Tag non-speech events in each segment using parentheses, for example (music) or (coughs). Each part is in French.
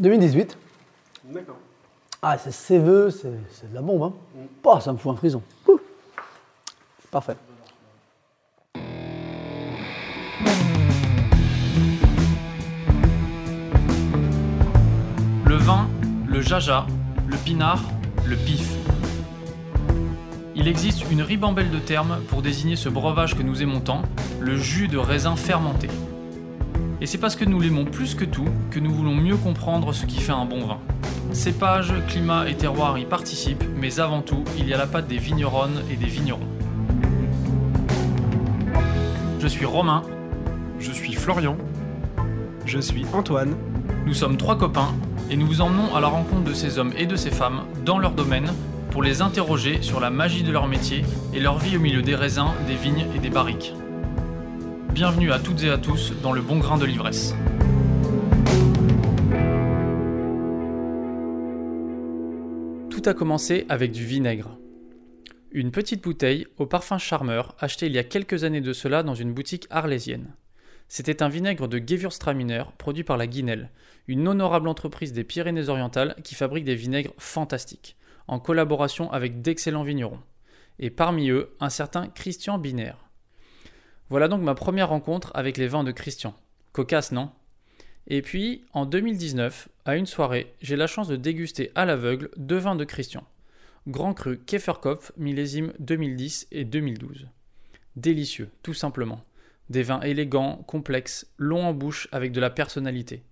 2018. D'accord. Ah, c'est séveux, c'est c'est de la bombe. Hein. Bah, ça me fout un frison. Ouh. Parfait. Le vin, le jaja, le pinard, le pif. Il existe une ribambelle de termes pour désigner ce breuvage que nous aimons tant, le jus de raisin fermenté. Et c'est parce que nous l'aimons plus que tout que nous voulons mieux comprendre ce qui fait un bon vin. Cépage, climat et terroir y participent, mais avant tout, il y a la patte des vigneronnes et des vignerons. Je suis Romain, Je suis Florian. Je suis Antoine. Nous sommes trois copains et nous vous emmenons à la rencontre de ces hommes et de ces femmes dans leur domaine pour les interroger sur la magie de leur métier et leur vie au milieu des raisins, des vignes et des barriques. Bienvenue à toutes et à tous dans le bon grain de l'ivresse. Tout a commencé avec du vinaigre. Une petite bouteille au parfum charmeur achetée il y a quelques années de cela dans une boutique arlésienne. C'était un vinaigre de Gewürztraminer produit par la Guinelle, une honorable entreprise des Pyrénées-Orientales qui fabrique des vinaigres fantastiques, en collaboration avec d'excellents vignerons. Et parmi eux, un certain Christian Binaire. Voilà donc ma première rencontre avec les vins de Christian. Cocasse, non? Et puis, en 2019, à une soirée, j'ai la chance de déguster à l'aveugle deux vins de Christian. Grand Cru Käferkopf, millésime 2010 et 2012. Délicieux, tout simplement. Des vins élégants, complexes, longs en bouche avec de la personnalité.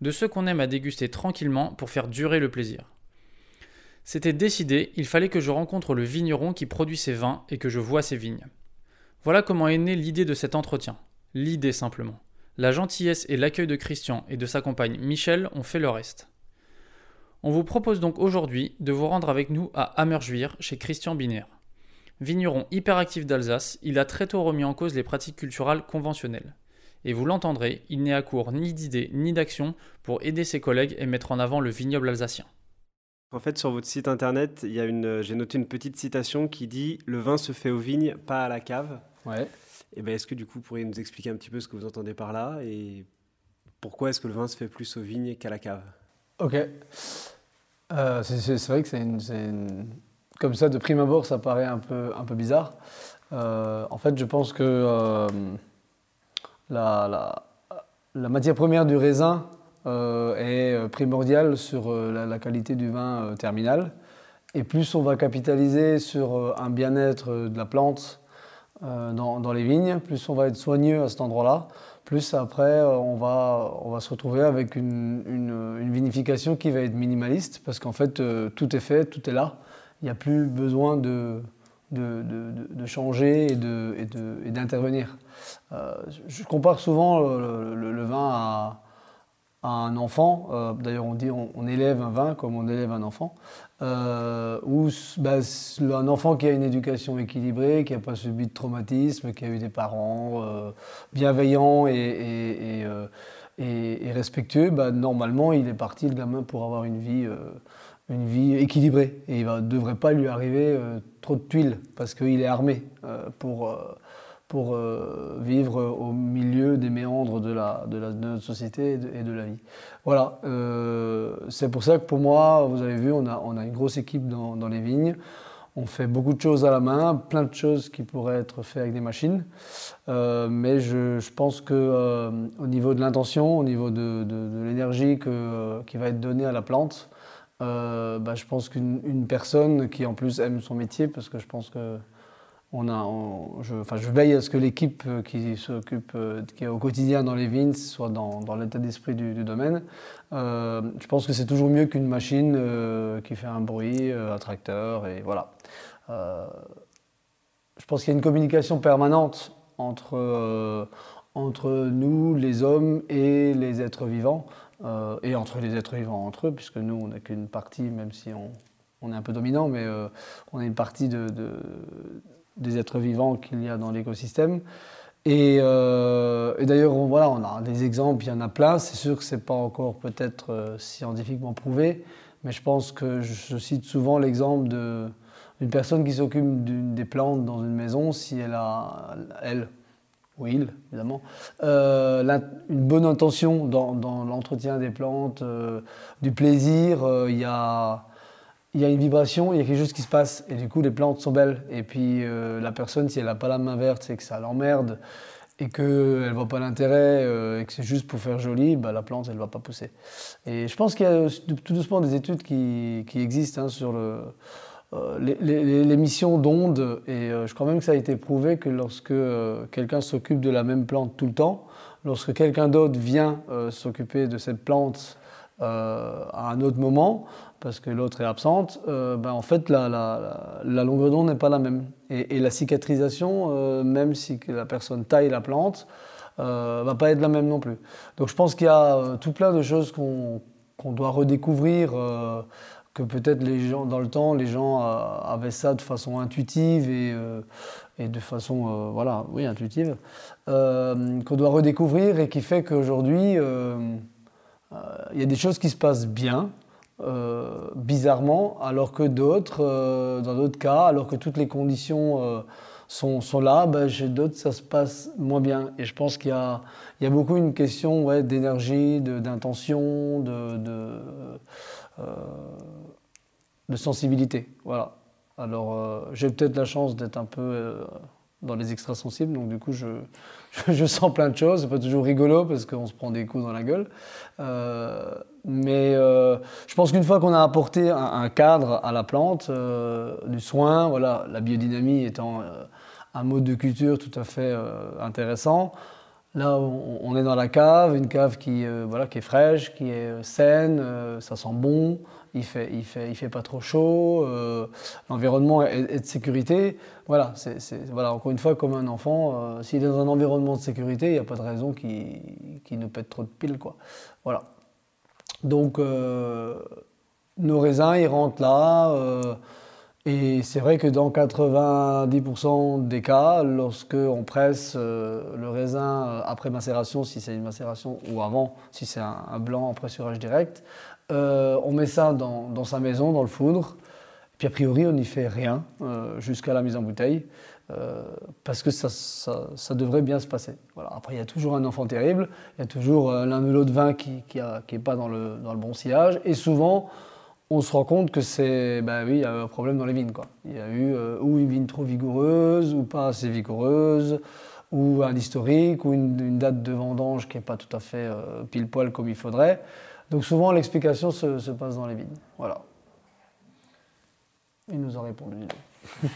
De ceux qu'on aime à déguster tranquillement pour faire durer le plaisir. C'était décidé, il fallait que je rencontre le vigneron qui produit ces vins et que je vois ses vignes. Voilà comment est née l'idée de cet entretien. L'idée simplement. La gentillesse et l'accueil de Christian et de sa compagne Michel ont fait le reste. On vous propose donc aujourd'hui de vous rendre avec nous à Hammerjuir chez Christian Binaire. Vigneron hyperactif d'Alsace, il a très tôt remis en cause les pratiques culturelles conventionnelles. Et vous l'entendrez, il n'est à court ni d'idées ni d'actions pour aider ses collègues et mettre en avant le vignoble alsacien. En fait, sur votre site internet, j'ai noté une petite citation qui dit Le vin se fait aux vignes, pas à la cave. Ouais. Et ben, est-ce que du coup, vous pourriez nous expliquer un petit peu ce que vous entendez par là et pourquoi est-ce que le vin se fait plus aux vignes qu'à la cave? Ok. Euh, c'est- vrai que c'est une, Comme ça, de prime abord, ça paraît un peu, un peu bizarre. Euh, en fait, je pense que euh, la, la- la matière première du raisin est primordiale sur la, la qualité du vin terminal. Et plus on va capitaliser sur un bien-être de la plante dans, dans les vignes, plus on va être soigneux à cet endroit-là, plus après euh, on va, on va se retrouver avec une, une- vinification qui va être minimaliste, parce qu'en fait euh, tout est fait, tout est là. Il n'y a plus besoin de, de, de- changer et de- et et d'intervenir. Euh, je compare souvent le, vin à un enfant. Euh, D'ailleurs, on dit on, élève un vin comme on élève un enfant. Euh, où bah, un enfant qui a une éducation équilibrée, qui n'a pas subi de traumatisme, qui a eu des parents euh, bienveillants et, euh, respectueux, bah, normalement, il est parti, le gamin, pour avoir une vie, une vie équilibrée. Et il ne devrait pas lui arriver trop de tuiles, parce qu'il est armé pour, pour euh, vivre au milieu des méandres de, la, de, notre société et de, la vie. Voilà, euh, c'est pour ça que pour moi, vous avez vu, on a, on a une grosse équipe dans, les vignes. On fait beaucoup de choses à la main, plein de choses qui pourraient être faites avec des machines. Euh, mais je, je pense que au niveau de l'intention, au niveau de, l'énergie qui va être donnée à la plante, bah, je pense qu'une une personne qui en plus aime son métier, parce que je pense que on a, je, enfin, je veille à ce que l'équipe euh, qui s'occupe, euh, qui est au quotidien dans les vignes, soit dans, l'état d'esprit du, domaine. Euh, je pense que c'est toujours mieux qu'une machine qui fait un bruit, un tracteur, et voilà. Je pense qu'il y a une communication permanente entre, entre nous, les hommes, et les êtres vivants, et entre les êtres vivants entre eux, puisque nous, on n'a qu'une partie, même si on, on est un peu dominant, mais on a une partie de- des êtres vivants qu'il y a dans l'écosystème. Et, euh, et d'ailleurs, on, voilà, on a des exemples, il y en a plein. C'est sûr que ce n'est pas encore peut-être euh, scientifiquement prouvé, mais je pense que je, cite souvent l'exemple d'une personne qui s'occupe des plantes dans une maison, si elle a, elle, ou il, évidemment, une bonne intention dans, l'entretien des plantes, du plaisir, il y a il y a une vibration, il y a quelque chose qui se passe, et du coup les plantes sont belles. Et puis la personne, si elle n'a pas la main verte, c'est que ça l'emmerde et qu'elle ne voit pas l'intérêt euh, et que c'est juste pour faire joli, bah, la plante, elle ne va pas pousser. Et je pense qu'il y a tout doucement des études qui, qui existent hein, sur le, euh, l'émission d'ondes, et euh, je crois même que ça a été prouvé que lorsque quelqu'un s'occupe de la même plante tout le temps, lorsque quelqu'un d'autre vient s'occuper de cette plante à un autre moment, parce que l'autre est absente, euh, ben en fait, la, la, longueur d'onde n'est pas la même. Et, la cicatrisation, euh, même si la personne taille la plante, euh, va pas être la même non plus. Donc je pense qu'il y a euh, tout plein de choses qu'on doit redécouvrir, que peut-être les gens, dans le temps, les gens avaient ça de façon intuitive et, et de façon, voilà, oui, intuitive, qu'on doit redécouvrir et qui fait qu'aujourd'hui, il y a des choses qui se passent bien, euh, bizarrement, alors que d'autres, euh, dans d'autres cas, alors que toutes les conditions euh, sont, sont, là, ben, chez d'autres, ça se passe moins bien. Et je pense qu'il y y a beaucoup une question ouais, d'énergie, d'intention, de, de, de, sensibilité. Voilà. Alors, j'ai peut-être la chance d'être un peu dans les extrasensibles, donc du coup, je, je, sens plein de choses. C'est pas toujours rigolo parce qu'on se prend des coups dans la gueule. Euh, mais euh, je pense qu'une fois qu'on a apporté un, cadre à la plante, euh, du soin, voilà, la biodynamie étant un mode de culture tout à fait intéressant, Là, on, est dans la cave, une cave qui, voilà, qui est fraîche, qui est saine, ça sent bon, il fait, fait, pas trop chaud, l'environnement est, de sécurité. Voilà, encore une fois, comme un enfant, s'il est dans un environnement de sécurité, il n'y a pas de raison qu'il, qu'il nous pète trop de piles. Voilà. Donc, euh, nos raisins, ils rentrent là. Euh, et c'est vrai que dans 90% des cas, lorsque on presse euh, le raisin après macération, si c'est une macération, ou avant, si c'est un, blanc en pressurage direct, on met ça dans, sa maison, dans le foudre. Puis a priori, on n'y fait rien jusqu'à la mise en bouteille. Euh, parce que ça, devrait bien se passer. Voilà. Après, il y a toujours un enfant terrible, il y a toujours euh, l'un ou l'autre vin qui n'est pas dans le, bon sillage, et souvent, on se rend compte que c'est, ben oui, il y a un problème dans les vignes. Il y a eu euh, ou une vigne trop vigoureuse, ou pas assez vigoureuse, ou un historique, ou une, date de vendange qui n'est pas tout à fait pile poil comme il faudrait. Donc souvent, l'explication se, se, passe dans les vignes. Voilà. Il nous a répondu.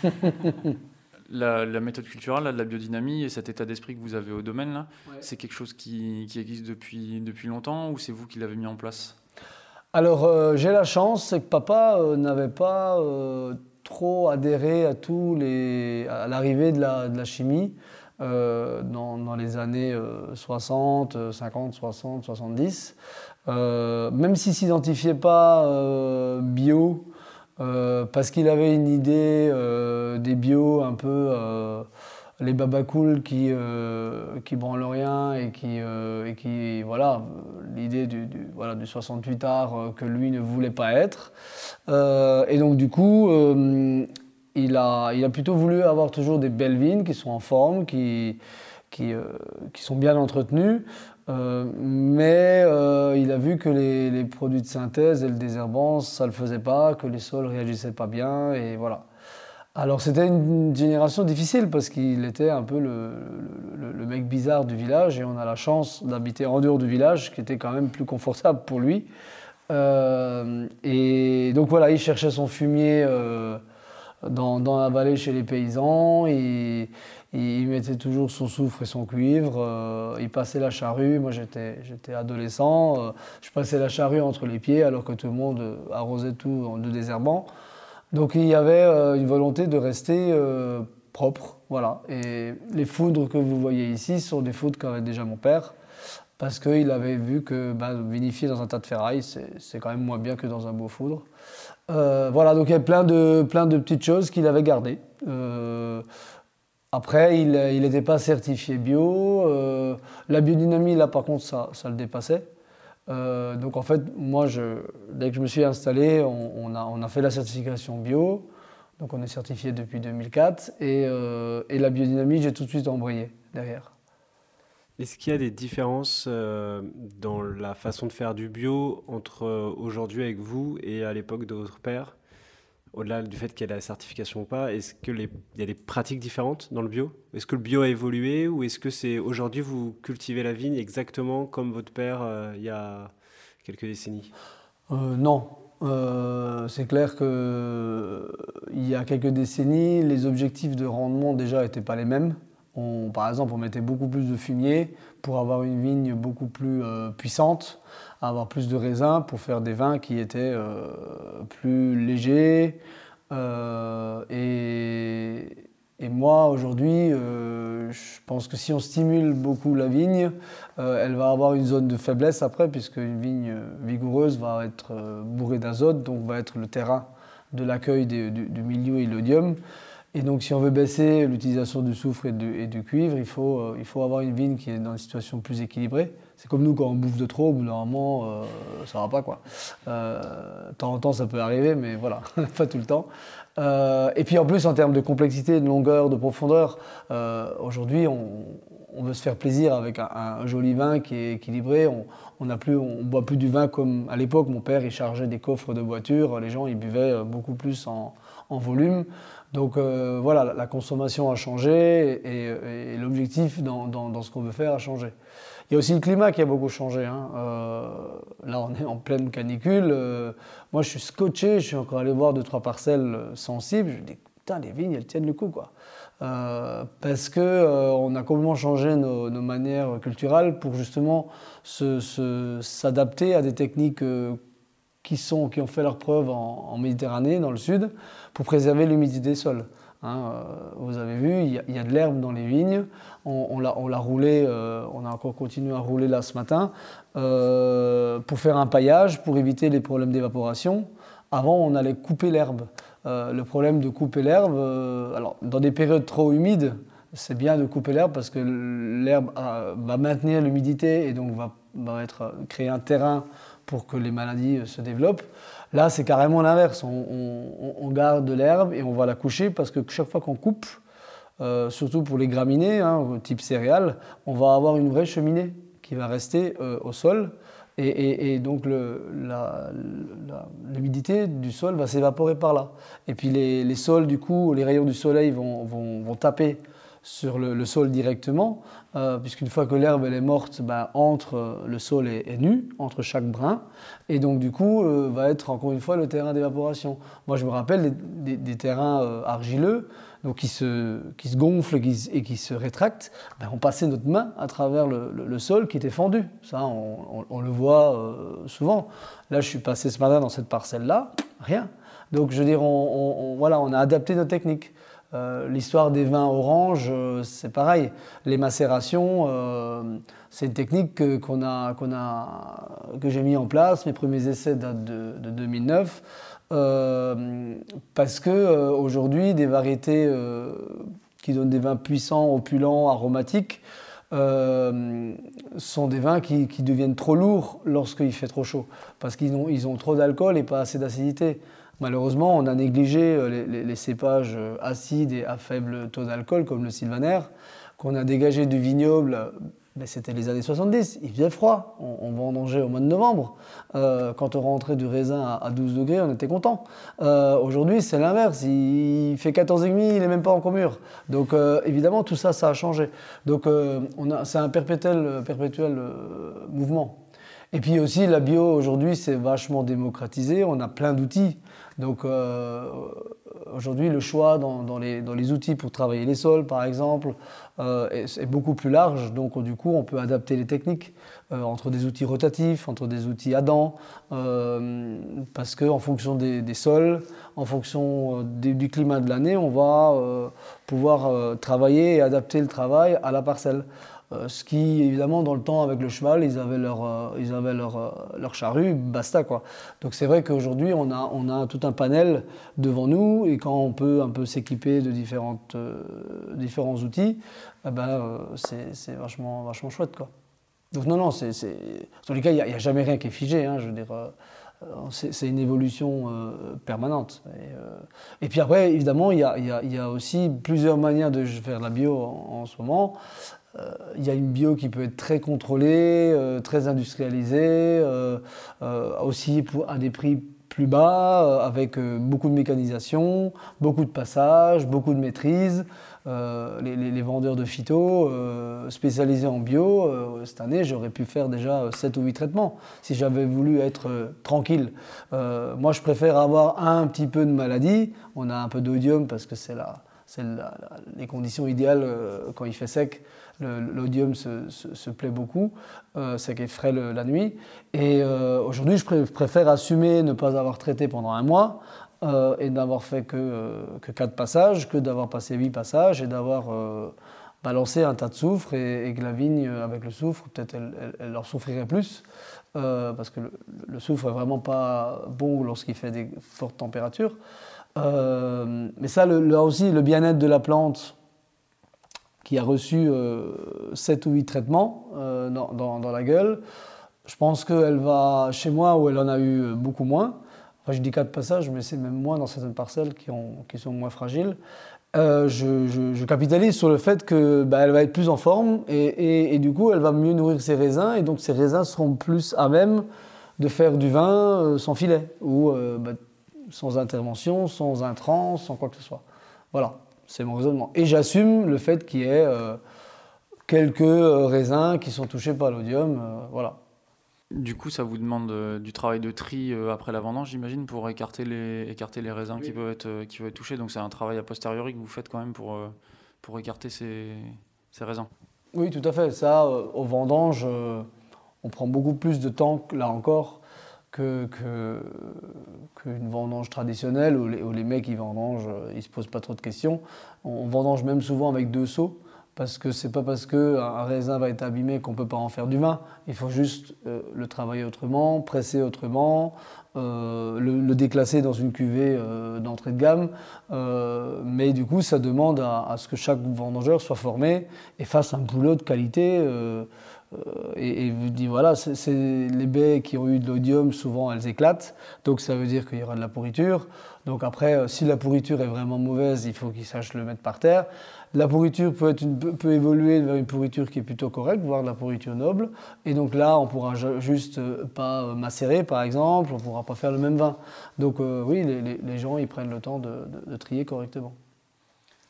(laughs) la, méthode culturelle, de la biodynamie et cet état d'esprit que vous avez au domaine, là, c'est quelque chose qui, existe depuis, depuis longtemps ou c'est vous qui l'avez mis en place? Alors, euh, j'ai la chance, c'est que papa euh, n'avait pas euh, trop adhéré à, tous les, à l'arrivée de la, de la chimie dans, dans, les années 60, 50, 60, 70. Même s'il ne s'identifiait pas bio, euh, parce qu'il avait une idée euh, des bio un peu euh, les babacools qui qui branlent rien et qui et qui voilà l'idée du, voilà du 68 art que lui ne voulait pas être. Et donc du coup il a il a plutôt voulu avoir toujours des belles vignes qui sont en forme qui qui, qui sont bien entretenues euh, mais euh, il a vu que les, produits de synthèse et le désherbant, ça ne le faisait pas, que les sols réagissaient pas bien, et voilà. Alors c'était une génération difficile parce qu'il était un peu le, le, mec bizarre du village et on a la chance d'habiter en dehors du village qui était quand même plus confortable pour lui. Euh, et donc voilà, il cherchait son fumier dans, dans, la vallée chez les paysans. Et, il mettait toujours son soufre et son cuivre. Euh, il passait la charrue. Moi, j'étais, adolescent. Euh, je passais la charrue entre les pieds alors que tout le monde arrosait tout en de désherbant. Donc, il y avait euh, une volonté de rester propre. Voilà. Et les foudres que vous voyez ici sont des foudres qu'avait déjà mon père. Parce qu'il avait vu que bah, vinifier dans un tas de ferraille, c'est, quand même moins bien que dans un beau foudre. voilà, donc il y a plein de petites choses qu'il avait gardées. Après, il n'était pas certifié bio. Euh, la biodynamie, là, par contre, ça, ça le dépassait. Euh, donc, en fait, moi, dès que je me suis installé, on, a, on, a, fait la certification bio. Donc, on est certifié depuis 2004. Et, euh, et la biodynamie, j'ai tout de suite embrayé derrière. Est-ce qu'il y a des différences euh, dans la façon de faire du bio entre euh, aujourd'hui avec vous et à l'époque de votre père? Au-delà du fait qu'il y a la certification ou pas, est-ce qu'il y a des pratiques différentes dans le bio? Est-ce que le bio a évolué ou est-ce que c'est aujourd'hui vous cultivez la vigne exactement comme votre père euh, il y a quelques décennies? Non. c'est clair qu'il y a quelques décennies, les objectifs de rendement déjà n'étaient pas les mêmes. Par exemple, on mettait beaucoup plus de fumier pour avoir une vigne beaucoup plus euh, puissante, avoir plus de raisins pour faire des vins qui étaient euh, plus légers. Euh, et, moi, aujourd'hui, je pense que si on stimule beaucoup la vigne, elle va avoir une zone de faiblesse après, puisque une vigne vigoureuse va être bourrée d'azote, donc va être le terrain de l'accueil du, du milieu et l'odium. Et donc, si on veut baisser l'utilisation du soufre et du, cuivre, il faut, euh, il faut avoir une vigne qui est dans une situation plus équilibrée. C'est comme nous, quand on bouffe de trop, normalement, euh, ça va pas. Quoi. Euh, temps en temps, ça peut arriver, mais voilà, (laughs) pas tout le temps. et puis en plus, en termes de complexité, de longueur, de profondeur, aujourd'hui, on, veut se faire plaisir avec un, joli vin qui est équilibré. On, on ne on boit plus du vin comme à l'époque. Mon père, il chargeait des coffres de voitures. Les gens, ils buvaient beaucoup plus en volume. Donc euh, voilà, la consommation a changé et, l'objectif dans, ce qu'on veut faire a changé. Il y a aussi le climat qui a beaucoup changé. Hein. Euh, là, on est en pleine canicule. Euh, moi, je suis scotché. Je suis encore allé voir deux, trois parcelles sensibles. Je me dis, putain, les vignes, elles tiennent le coup, quoi. parce que a complètement changé nos, manières culturelles pour justement s'adapter à des techniques qui, sont, qui ont fait leur preuve en, Méditerranée, dans le sud, pour préserver l'humidité des sols. Hein, euh, vous avez vu, il y, a, de l'herbe dans les vignes. On, l'a roulé, euh, on a encore continué à rouler là ce matin, euh, pour faire un paillage, pour éviter les problèmes d'évaporation. Avant, on allait couper l'herbe. le problème de couper l'herbe, alors dans des périodes trop humides, c'est bien de couper l'herbe parce que l'herbe va maintenir l'humidité et donc va, créer un terrain pour que les maladies se développent. Là, c'est carrément l'inverse. On, garde de l'herbe et on va la coucher parce que chaque fois qu'on coupe, euh, surtout pour les graminées, hein, type céréales, on va avoir une vraie cheminée qui va rester euh, au sol. Et, donc l'humidité du sol va s'évaporer par là. Et puis les, sols, du coup, les rayons du soleil vont taper sur le, sol directement, euh, puisqu'une fois que l'herbe est morte, bah, entre euh, le sol est, nu, entre chaque brin, et donc du coup euh, va être encore une fois le terrain d'évaporation. Moi je me rappelle des, terrains argileux, donc qui se, qui se gonflent et qui se rétractent, bah, on passait notre main à travers le, sol qui était fendu. Ça, on, le voit souvent. Là, je suis passé ce matin dans cette parcelle-là, rien. Donc je veux dire, voilà, on a adapté nos techniques. Euh, l'histoire des vins oranges, euh, c'est pareil. Les macérations, euh, c'est une technique que, qu'on a, j'ai mis en place. Mes premiers essais datent de, 2009. parce que aujourd'hui, des variétés qui donnent des vins puissants, opulents, aromatiques, sont des vins qui, deviennent trop lourds lorsqu'il fait trop chaud, parce qu'ils ont, ils ont trop d'alcool et pas assez d'acidité. Malheureusement, on a négligé euh, les, cépages euh, acides et à faible taux d'alcool, comme le sylvaner, qu'on a dégagé du vignoble. Euh, ben, c'était les années 70, il faisait froid, on, on vendangeait au mois de novembre. quand on rentrait du raisin à, 12 degrés, on était content. Aujourd'hui, c'est l'inverse, il, fait 14,5, il n'est même pas encore mûr. Donc évidemment, tout ça, ça a changé. Donc c'est un perpétuel, perpétuel mouvement. Et puis aussi, la bio aujourd'hui, c'est vachement démocratisé, on a plein d'outils. Donc euh, aujourd'hui, le choix dans, les, outils pour travailler les sols, par exemple, euh, est, beaucoup plus large. Donc du coup, on peut adapter les techniques euh, entre des outils rotatifs, entre des outils à dents, parce qu'en fonction des, sols, en fonction du climat de l'année, on va pouvoir travailler et adapter le travail à la parcelle. Euh, ce qui, évidemment, dans le temps, avec le cheval, ils avaient leur, euh, ils avaient leur, euh, leur charrue, basta quoi. Donc c'est vrai qu'aujourd'hui, on a, on a tout un panel devant nous, et quand on peut un peu s'équiper de différentes, différents outils, eh ben, c'est vachement, vachement chouette quoi. Donc non, non, c'est, tous les cas, il n'y a, jamais rien qui est figé. Hein, je veux dire, c'est une évolution permanente. Et, puis après, évidemment, il y a, y a, aussi plusieurs manières de faire de la bio en ce moment. Il y a une bio qui peut être très contrôlée, très industrialisée, aussi pour, à des prix plus bas, avec beaucoup de mécanisation, beaucoup de passages, beaucoup de maîtrise. Euh, les, vendeurs de phyto euh, spécialisés en bio, euh, cette année, j'aurais pu faire déjà 7 ou 8 traitements si j'avais voulu être tranquille. moi, je préfère avoir un petit peu de maladie. On a un peu d'odium parce que c'est les conditions idéales quand il fait sec. L'odium se, plaît beaucoup, c'est qu'il frais la nuit. Et aujourd'hui, je préfère assumer ne pas avoir traité pendant un mois euh, et d'avoir fait que, euh, que 4 passages, que d'avoir passé 8 passages et d'avoir euh, balancé un tas de soufre et, que la vigne, avec le soufre, peut-être elle, leur souffrirait plus, parce que le, soufre est vraiment pas bon lorsqu'il fait des fortes températures. mais ça, là aussi, le bien-être de la plante, qui a reçu 7 ou 8 traitements dans, dans, la gueule, je pense qu'elle va, chez moi, où elle en a eu beaucoup moins, je dis quatre passages, mais c'est même moins dans certaines parcelles qui, ont, qui sont moins fragiles. Euh, je, capitalise sur le fait qu'elle bah, va être plus en forme et, du coup elle va mieux nourrir ses raisins et donc ses raisins seront plus à même de faire du vin euh, sans filet ou euh, bah, sans intervention, sans intrants, sans quoi que ce soit. Voilà, c'est mon raisonnement. Et j'assume le fait qu'il y ait quelques raisins qui sont touchés par l'odium. voilà. Du coup, ça vous demande euh, du travail de tri euh, après la vendange, j'imagine, pour écarter les, écarter les raisins qui, peuvent être, euh, qui peuvent être touchés. Donc c'est un travail a posteriori que vous faites quand même pour, pour écarter ces, ces raisins. Oui, tout à fait. Ça, au vendange, on prend beaucoup plus de temps, là encore, qu'une que, vendange traditionnelle où les, mecs ils vendangent, ils se posent pas trop de questions. On vendange même souvent avec deux seaux parce que c'est pas parce qu'un raisin va être abîmé qu'on peut pas en faire du vin. Il faut juste euh, le travailler autrement, presser autrement, euh, le, déclasser dans une cuvée euh, d'entrée de gamme. mais du coup, ça demande à, ce que chaque vendangeur soit formé et fasse un boulot de qualité. Et, et vous dit voilà, c'est les baies qui ont eu de l'odium, souvent elles éclatent, donc ça veut dire qu'il y aura de la pourriture. Donc après, si la pourriture est vraiment mauvaise, il faut qu'ils sachent le mettre par terre. La pourriture peut, être peut évoluer vers une pourriture qui est plutôt correcte, voire de la pourriture noble. Et donc là, on pourra juste euh, pas euh, macérer, par exemple, on pourra pas faire le même vin. Donc euh, oui, les, gens, ils prennent le temps de, trier correctement.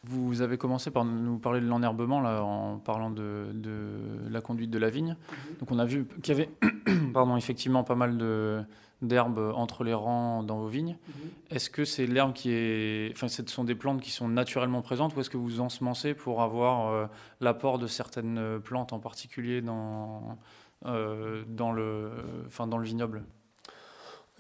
Vous avez commencé par nous parler de l'enherbement là, en parlant de, la conduite de la vigne. Mhm. Donc on a vu qu'il y avait (coughs) pardon, effectivement pas mal de, d'herbe entre les rangs dans vos vignes. Mhm. Est-ce que c'est l'herbe qui est. Enfin, ce sont des plantes qui sont naturellement présentes ou est-ce que vous ensemencez pour avoir euh, l'apport de certaines plantes en particulier dans, euh, dans, le, enfin, dans le vignoble?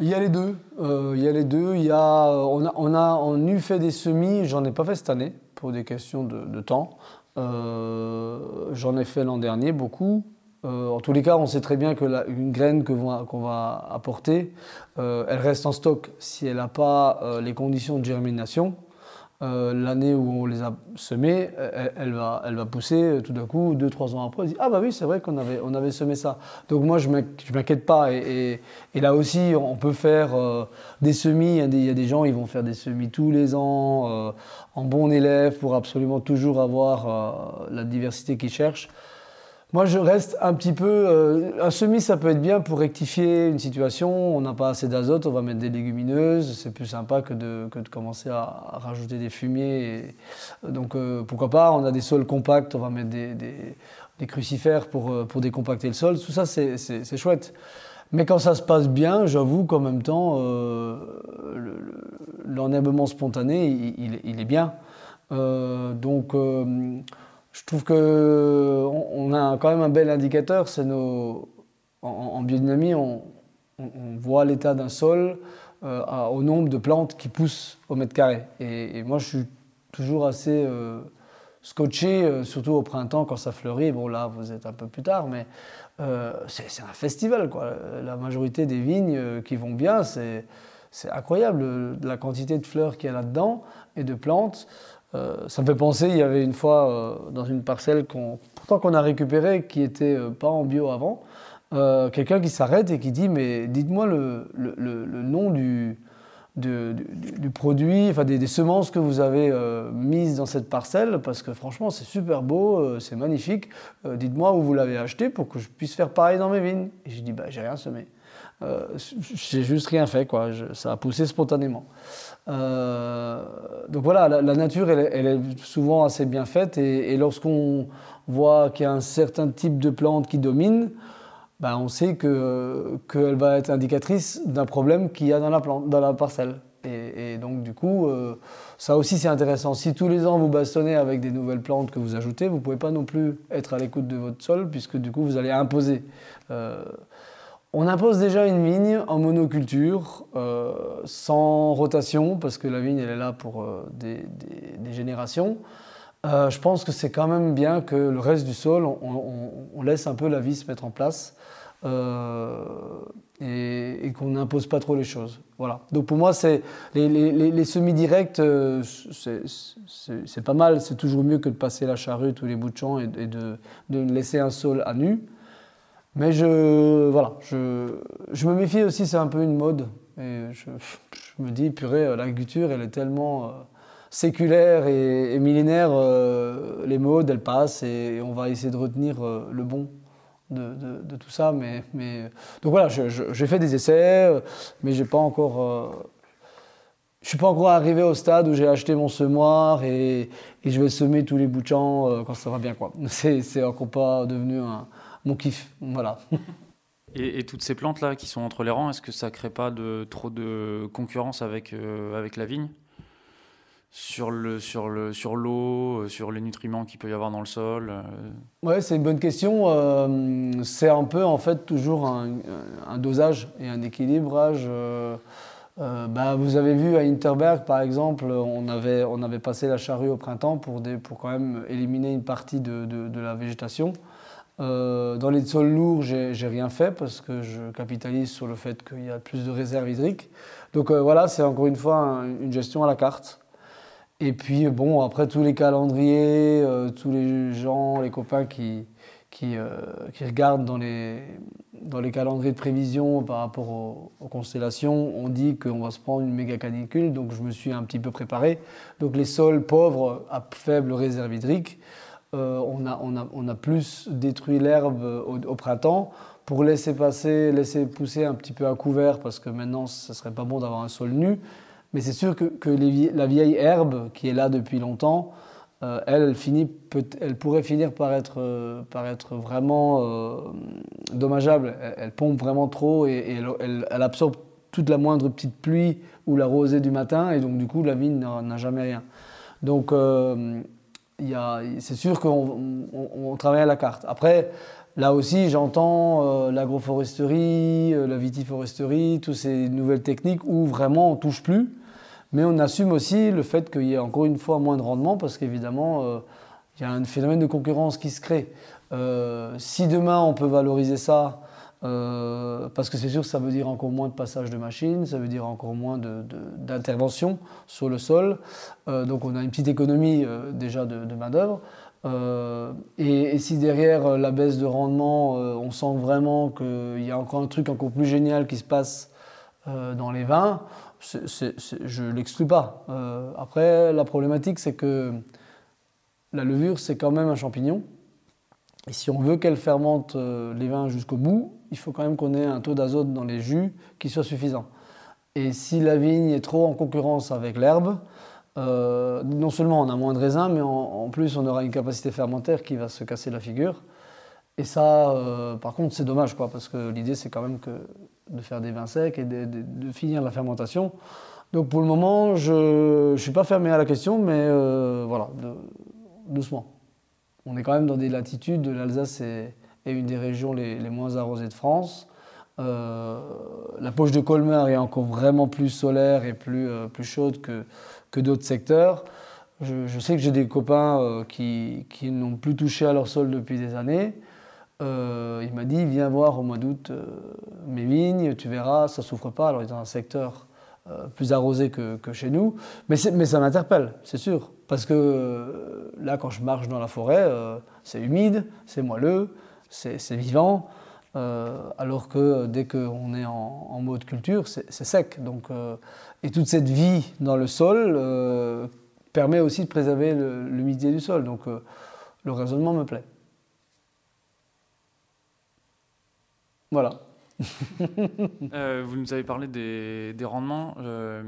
Il y a les deux. Euh, il y a les deux. Il y a, on, a, on a on eut fait des semis, j'en ai pas fait cette année pour des questions de, temps. j'en ai fait l'an dernier beaucoup. Euh, en tous les cas, on sait très bien qu'une graine qu'on va, apporter, euh, elle reste en stock si elle n'a pas euh, les conditions de germination. L'année où on les a semées, elle, va, pousser tout d'un coup, deux, trois ans après, on dit Ah, bah oui, c'est vrai qu'on avait, on avait semé ça. Donc, moi, je ne m'inquiète pas. Et, là aussi, on peut faire des semis. Il y, a des, gens, ils vont faire des semis tous les ans, en bon élève, pour absolument toujours avoir la diversité qu'ils cherchent. Moi, je reste un petit peu. Euh, un semis, ça peut être bien pour rectifier une situation. On n'a pas assez d'azote, on va mettre des légumineuses. C'est plus sympa que de, commencer à, rajouter des fumiers. donc, euh, pourquoi pas On a des sols compacts, on va mettre des, crucifères pour, euh, décompacter le sol. Tout ça, c'est chouette. Mais quand ça se passe bien, j'avoue qu'en même temps, l'enherbement spontané, il, il, est bien. donc je trouve qu'on on a quand même un bel indicateur, c'est nos. En, biodynamie, on, voit l'état d'un sol euh, au nombre de plantes qui poussent au mètre carré. Et, moi, je suis toujours assez euh, scotché, euh, surtout au printemps quand ça fleurit. Bon, là, vous êtes un peu plus tard, mais c'est un festival. Quoi. La majorité des vignes qui vont bien, c'est incroyable la quantité de fleurs qu'il y a là-dedans et de plantes. Euh, ça me fait penser, il y avait une fois euh, dans une parcelle qu'on, pourtant qu'on a récupérée, qui était euh, pas en bio avant, quelqu'un qui s'arrête et qui dit mais dites-moi le, nom du, du, produit, enfin des, semences que vous avez mises dans cette parcelle, parce que franchement c'est super beau, c'est magnifique. Dites-moi où vous l'avez acheté pour que je puisse faire pareil dans mes vignes. Et j'ai dit bah j'ai rien semé. J'ai juste rien fait, quoi. ça a poussé spontanément. donc voilà, la, nature, elle, est souvent assez bien faite, et, et lorsqu'on voit qu'il y a un certain type de plante qui domine, ben, on sait qu'elle va être indicatrice d'un problème qu'il y a dans la, plante, dans la parcelle. Et, donc du coup, euh, ça aussi c'est intéressant. Si tous les ans vous bastonnez avec des nouvelles plantes que vous ajoutez, vous ne pouvez pas non plus être à l'écoute de votre sol, puisque du coup vous allez imposer. Euh, on impose déjà une vigne en monoculture, euh, sans rotation, parce que la vigne elle est là pour des, générations. je pense que c'est quand même bien que le reste du sol, on laisse un peu la vie se mettre en place. Euh, et, qu'on n'impose pas trop les choses. Voilà. Donc pour moi, c'est les, semis-directs, euh, c'est pas mal. C'est toujours mieux que de passer la charrue tous les bouts de champ et, de, de, laisser un sol à nu. Mais je, voilà, je, je me méfie aussi, c'est un peu une mode. Et je, me dis, purée, l'agriculture, elle est tellement euh, séculaire et, millénaire. les modes, elles passent et on va essayer de retenir le bon de, tout ça. Mais, mais... Donc voilà, j'ai fait des essais, euh, mais j'ai pas encore. Euh, je suis pas encore arrivé au stade où j'ai acheté mon semoir et, je vais semer tous les bouts de champ euh, quand ça va bien. quoi. (laughs) C'est encore pas devenu un, mon kiff. Voilà. (laughs) Et, toutes ces plantes-là qui sont entre les rangs, est-ce que ça crée pas de, trop de concurrence avec, avec la vigne? Sur le sur le sur l'eau, euh, sur les nutriments qu'il peut y avoir dans le sol euh. Ouais, c'est une bonne question. Euh, c'est un peu en fait toujours un, dosage et un équilibrage. bah, vous avez vu à Interberg par exemple, on avait on avait passé la charrue au printemps pour des, pour quand même éliminer une partie de, de, la végétation. Dans les sols lourds, j'ai rien fait parce que je capitalise sur le fait qu'il y a plus de réserves hydriques. Donc voilà, c'est encore une fois une gestion à la carte. Et puis, bon, après tous les calendriers, euh, tous les gens, les copains qui, euh, qui, regardent dans les, dans les calendriers de prévision par rapport aux, constellations, on dit qu'on va se prendre une méga canicule, donc je me suis un petit peu préparé. Donc les sols pauvres à faible réserve hydrique, euh, on, a, on, a, on, a, plus détruit l'herbe au, printemps pour laisser passer, laisser pousser un petit peu à couvert, parce que maintenant, ce serait pas bon d'avoir un sol nu. Mais c'est sûr que, la vieille herbe qui est là depuis longtemps, euh, elle, elle, pourrait finir par être, euh, par être vraiment dommageable. Elle, pompe vraiment trop et, elle, absorbe toute la moindre petite pluie ou la rosée du matin et donc du coup la vigne n'a jamais rien. Donc c'est sûr qu'on travaille à la carte. Après, là aussi j'entends l'agroforesterie, la vitiforesterie, toutes ces nouvelles techniques où vraiment on touche plus mais on assume aussi le fait qu'il y ait encore une fois moins de rendement parce qu'évidemment, euh, il y a un phénomène de concurrence qui se crée. Euh, si demain on peut valoriser ça, euh, parce que c'est sûr que ça veut dire encore moins de passage de machines, ça veut dire encore moins d'intervention sur le sol. donc on a une petite économie déjà de, main-d'œuvre. Et, si derrière la baisse de rendement, on sent vraiment qu'il y a encore un truc encore plus génial qui se passe dans les vins, je ne l'exclus pas. Euh, après, la problématique, c'est que la levure, c'est quand même un champignon. Et si on veut qu'elle fermente euh, les vins jusqu'au bout, il faut quand même qu'on ait un taux d'azote dans les jus qui soit suffisant. Et si la vigne est trop en concurrence avec l'herbe, euh, non seulement on a moins de raisins, mais en, plus on aura une capacité fermentaire qui va se casser la figure. Et ça, par contre, c'est dommage, quoi, parce que l'idée, c'est quand même de faire des vins secs et de, finir la fermentation. Donc pour le moment, je ne suis pas fermé à la question, mais euh, voilà, doucement. On est quand même dans des latitudes, l'Alsace est, une des régions les, moins arrosées de France. Euh, la poche de Colmar est encore vraiment plus solaire et plus, euh, plus chaude que, que d'autres secteurs. Je, sais que j'ai des copains qui, qui n'ont plus touché à leur sol depuis des années. Euh, il m'a dit viens voir au mois d'août euh, mes vignes, tu verras, ça souffre pas. Alors il est dans un secteur euh, plus arrosé que, chez nous, mais ça m'interpelle, c'est sûr, parce que là quand je marche dans la forêt, c'est humide, c'est moelleux, c'est vivant. alors que dès qu'on est en, mode culture, c'est sec. Donc, et toute cette vie dans le sol permet aussi de préserver l'humidité du sol. Donc le raisonnement me plaît. Voilà. (laughs) Euh, vous nous avez parlé des, rendements. Euh,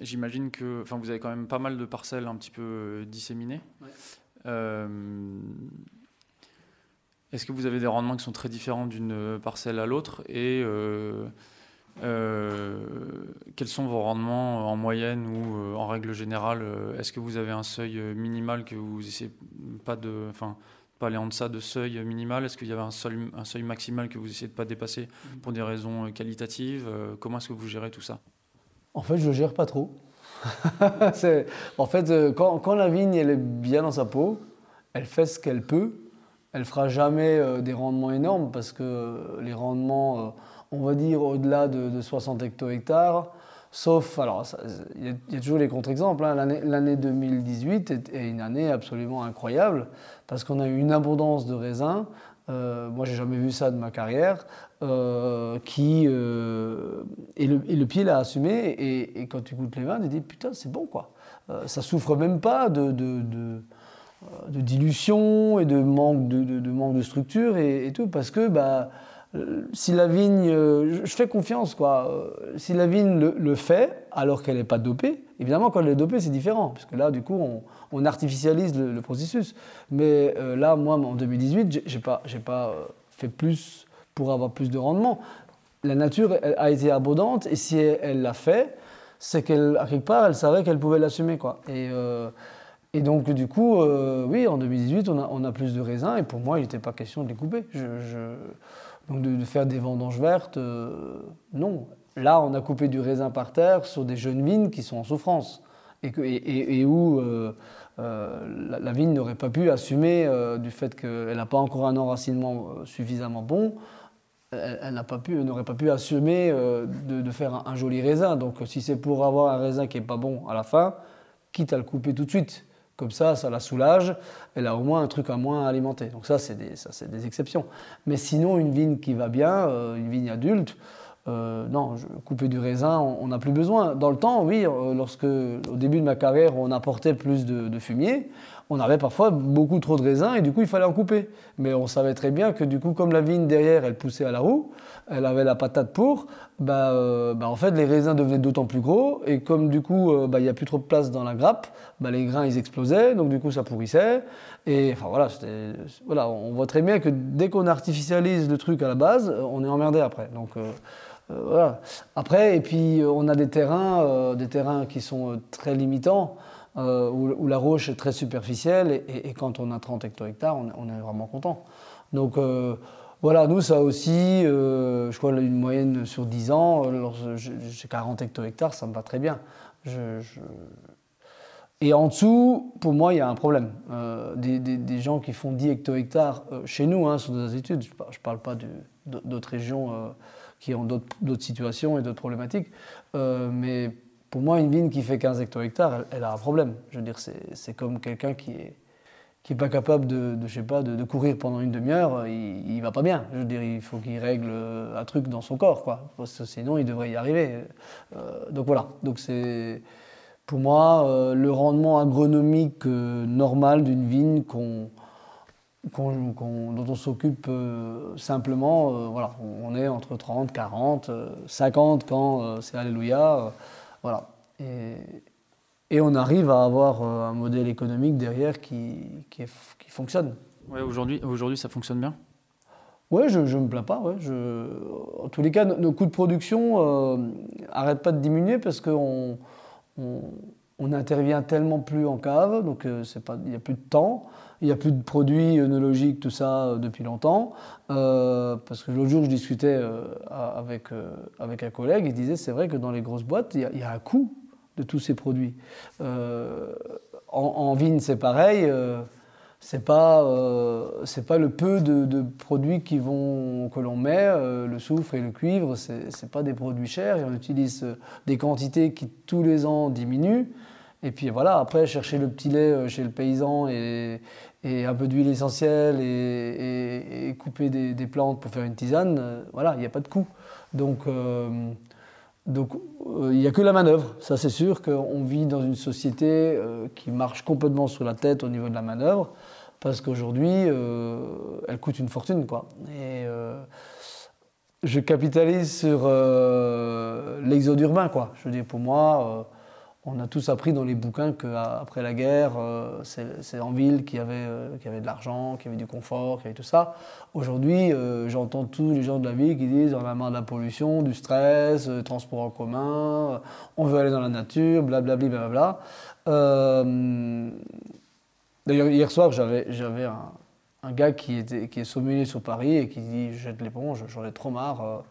j'imagine que enfin, vous avez quand même pas mal de parcelles un petit peu euh, disséminées. Est-ce que vous avez des rendements qui sont très différents d'une parcelle à l'autre Et quels sont vos rendements en moyenne ou en règle générale Est-ce que vous avez un seuil minimal que vous essayez pas de. Enfin, pas aller en deçà de seuil minimal Est-ce qu'il y avait un seuil, un seuil maximal que vous essayez de ne pas dépasser mm. pour des raisons euh, qualitatives euh, Comment est-ce que vous gérez tout ça? En fait, je ne gère pas trop. (laughs) en fait, euh, quand, quand, la vigne elle est bien dans sa peau, elle fait ce qu'elle peut. Elle fera jamais des rendements énormes parce que les rendements, on va dire au-delà de, de 60 hecto-hectares, Sauf, alors, il y, a toujours les contre-exemples. Hein. L'année 2018 est, une année absolument incroyable parce qu'on a eu une abondance de raisins. Euh, moi, j'ai jamais vu ça de ma carrière. Euh, qui euh, et, le, pied l'a assumé. Et, quand tu goûtes les vins, tu te dis putain, c'est bon quoi. Euh, ça souffre même pas de, dilution et de manque de, manque de structure et, et, tout parce que bah si la vigne, euh, je fais confiance quoi. Euh, si la vigne le, fait alors qu'elle n'est pas dopée, évidemment quand elle est dopée c'est différent, parce que là du coup on, artificialise le, processus. Mais là moi en 2018 j'ai pas, j'ai pas fait plus pour avoir plus de rendement. La nature a été abondante et si elle l'a fait, c'est qu'elle quelque part elle savait qu'elle pouvait l'assumer quoi. Et et donc, du coup, oui, en 2018, on a, on a, plus de raisins, et pour moi, il n'était pas question de les couper. je, donc de, faire des vendanges vertes, euh, non. Là, on a coupé du raisin par terre sur des jeunes vignes qui sont en souffrance et, et, où euh, euh, la, vigne n'aurait pas pu assumer du fait qu'elle n'a pas encore un enracinement suffisamment bon. Elle, n'aurait pas pu assumer de, faire un, joli raisin. Donc, si c'est pour avoir un raisin qui est pas bon à la fin, quitte à le couper tout de suite. Comme ça, ça la soulage. Elle a au moins un truc à moins alimenter. Donc ça, c'est des, exceptions. Mais sinon, une vigne qui va bien, euh, une vigne adulte, euh, non, couper du raisin, on n'a plus besoin. Dans le temps, oui, euh, lorsque au début de ma carrière, on apportait plus de, fumier, on avait parfois beaucoup trop de raisins et du coup, il fallait en couper. Mais on savait très bien que du coup, comme la vigne derrière, elle poussait à la roue, elle avait la patate pour, bah, euh, bah, en fait, les raisins devenaient d'autant plus gros. Et comme du coup, euh, bah, il n'y a plus trop de place dans la grappe, bah, les grains, ils explosaient. Donc du coup, ça pourrissait. Et enfin voilà, voilà on voit très bien que dès qu'on artificialise le truc à la base, on est emmerdé après. Donc euh, voilà. Après, et puis on a des terrains, des terrains qui sont très limitants. Où, la roche est très superficielle et, quand on a 30 hecto-hectares, on, est vraiment content. Donc voilà, nous, ça aussi, euh, je crois une moyenne sur 10 ans. Euh, j'ai 40 hecto-hectares, ça me va très bien. Et en dessous, pour moi, il y a un problème. Euh, des, gens qui font 10 hecto-hectares chez nous, hein, sur nos études, je ne parle pas d'autres régions qui ont d'autres situations et d'autres problématiques, mais pour moi, une vigne qui fait 15 hecto-hectares, elle, a un problème. Je veux dire, c'est comme quelqu'un qui est qui n'est pas capable de, je sais pas, de, courir pendant une demi-heure, il, ne va pas bien. Je veux dire, il faut qu'il règle un truc dans son corps, quoi. sinon, il devrait y arriver. Euh, donc voilà. Donc c'est, pour moi, euh, le rendement agronomique euh, normal d'une vigne dont on s'occupe simplement, voilà, on est entre 30, 40, 50 quand c'est Alléluia, voilà. Et, et on arrive à avoir euh, un modèle économique derrière qui, qui, fonctionne. Ouais, aujourd'hui, aujourd'hui, ça fonctionne bien? Oui, je ne me plains pas. Ouais. Je, en tous les cas, nos, coûts de production n'arrêtent euh, pas de diminuer parce qu'on on, intervient tellement plus en cave, donc euh, il n'y a plus de temps, il n'y a plus de produits œnologiques, tout ça, depuis longtemps. parce que l'autre jour, je discutais avec, avec un collègue, il disait c'est vrai que dans les grosses boîtes, il y, a un coût de tous ces produits. Euh, en, vigne, c'est pareil. Euh, c'est pas euh, pas le peu de, produits qui vont que l'on met le soufre et le cuivre c'est pas des produits chers et on utilise des quantités qui tous les ans diminuent Et puis voilà, après, chercher le petit lait chez le paysan et, un peu d'huile essentielle et, couper des, plantes pour faire une tisane, voilà, il n'y a pas de coût. Donc, donc il n'y a que la manœuvre. Ça, c'est sûr qu'on vit dans une société qui marche complètement sur la tête au niveau de la manœuvre parce qu'aujourd'hui, euh, elle coûte une fortune. Quoi. Et euh, je capitalise sur euh, l'exode urbain. Quoi. Je veux dire, pour moi, on a tous appris dans les bouquins qu'après la guerre, c'est en ville qu'il y, avait, y avait de l'argent, qu'il y avait du confort, qu'il y avait tout ça. Aujourd'hui, j'entends tous les gens de la ville qui disent on a marre de la pollution, du stress, transport en commun, on veut aller dans la nature, blablabla. Bla, bla. D'ailleurs, hier soir, j'avais, un, gars qui, est sommelier sur Paris et qui dit Je jette l'éponge, j'en ai trop marre.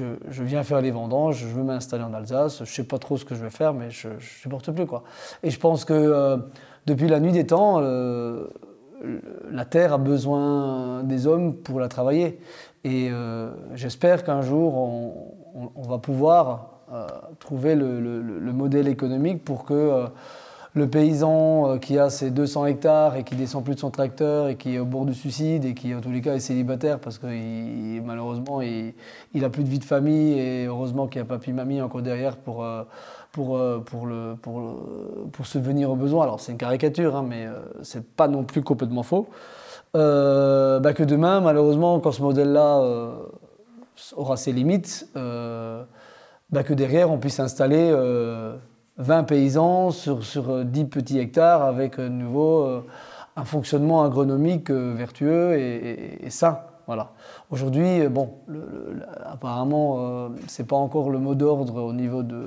Euh, je, viens faire les vendanges, je veux m'installer en Alsace, je ne sais pas trop ce que je vais faire, mais je supporte plus. Quoi. Et je pense que euh, depuis la nuit des temps, euh, la terre a besoin des hommes pour la travailler. Et j'espère qu'un jour, on, va pouvoir trouver le, modèle économique pour que le paysan euh, qui a ses 200 hectares et qui descend plus de son tracteur et qui est au bord du suicide et qui en tous les cas est célibataire parce que malheureusement il, n'a a plus de vie de famille et heureusement qu'il y a papy mamie encore derrière pour, euh, pour, euh, pour, le, pour, pour subvenir aux besoins. Alors c'est une caricature hein, mais c'est pas non plus complètement faux. Bah, que demain malheureusement quand ce modèle-là aura ses limites, bah, que derrière on puisse installer 20 paysans sur, sur 10 euh, petits hectares avec euh, nouveau euh, un fonctionnement agronomique vertueux et, sain. Voilà. Aujourd'hui, bon, apparemment, ce n'est pas encore le mot d'ordre au niveau de,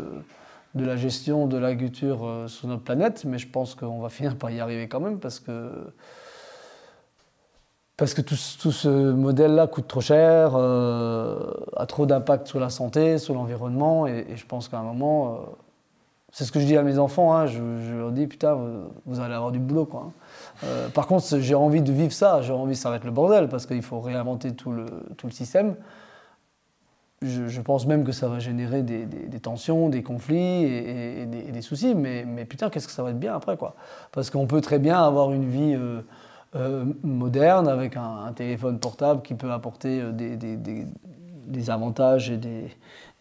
de la gestion de l'agriculture sur notre planète, mais je pense qu'on va finir par y arriver quand même parce que, parce que tout, tout ce modèle-là coûte trop cher, a trop d'impact sur la santé, sur l'environnement, et, je pense qu'à un moment, c'est ce que je dis à mes enfants, hein. je, leur dis putain, vous, allez avoir du boulot. Quoi, hein. euh, par contre, j'ai envie de vivre ça, j'ai envie, ça va être le bordel parce qu'il faut réinventer tout le, tout le système. Je, pense même que ça va générer des, tensions, des conflits et, des, soucis, mais, mais putain, qu'est-ce que ça va être bien après quoi Parce qu'on peut très bien avoir une vie euh, euh, moderne avec un, téléphone portable qui peut apporter des, avantages et des,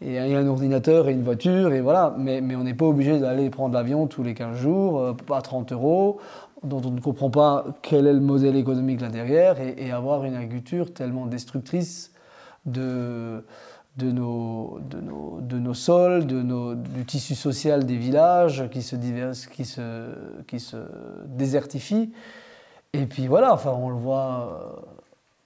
et un ordinateur et une voiture, et voilà. Mais, mais on n'est pas obligé d'aller prendre l'avion tous les 15 jours, euh, à 30 euros, dont on ne comprend pas quel est le modèle économique là derrière, et, avoir une agriculture tellement destructrice de, de, nos, de, nos, de nos sols, de nos, du tissu social des villages qui se, divers, qui se, qui se désertifie. Et puis voilà, enfin, on le voit.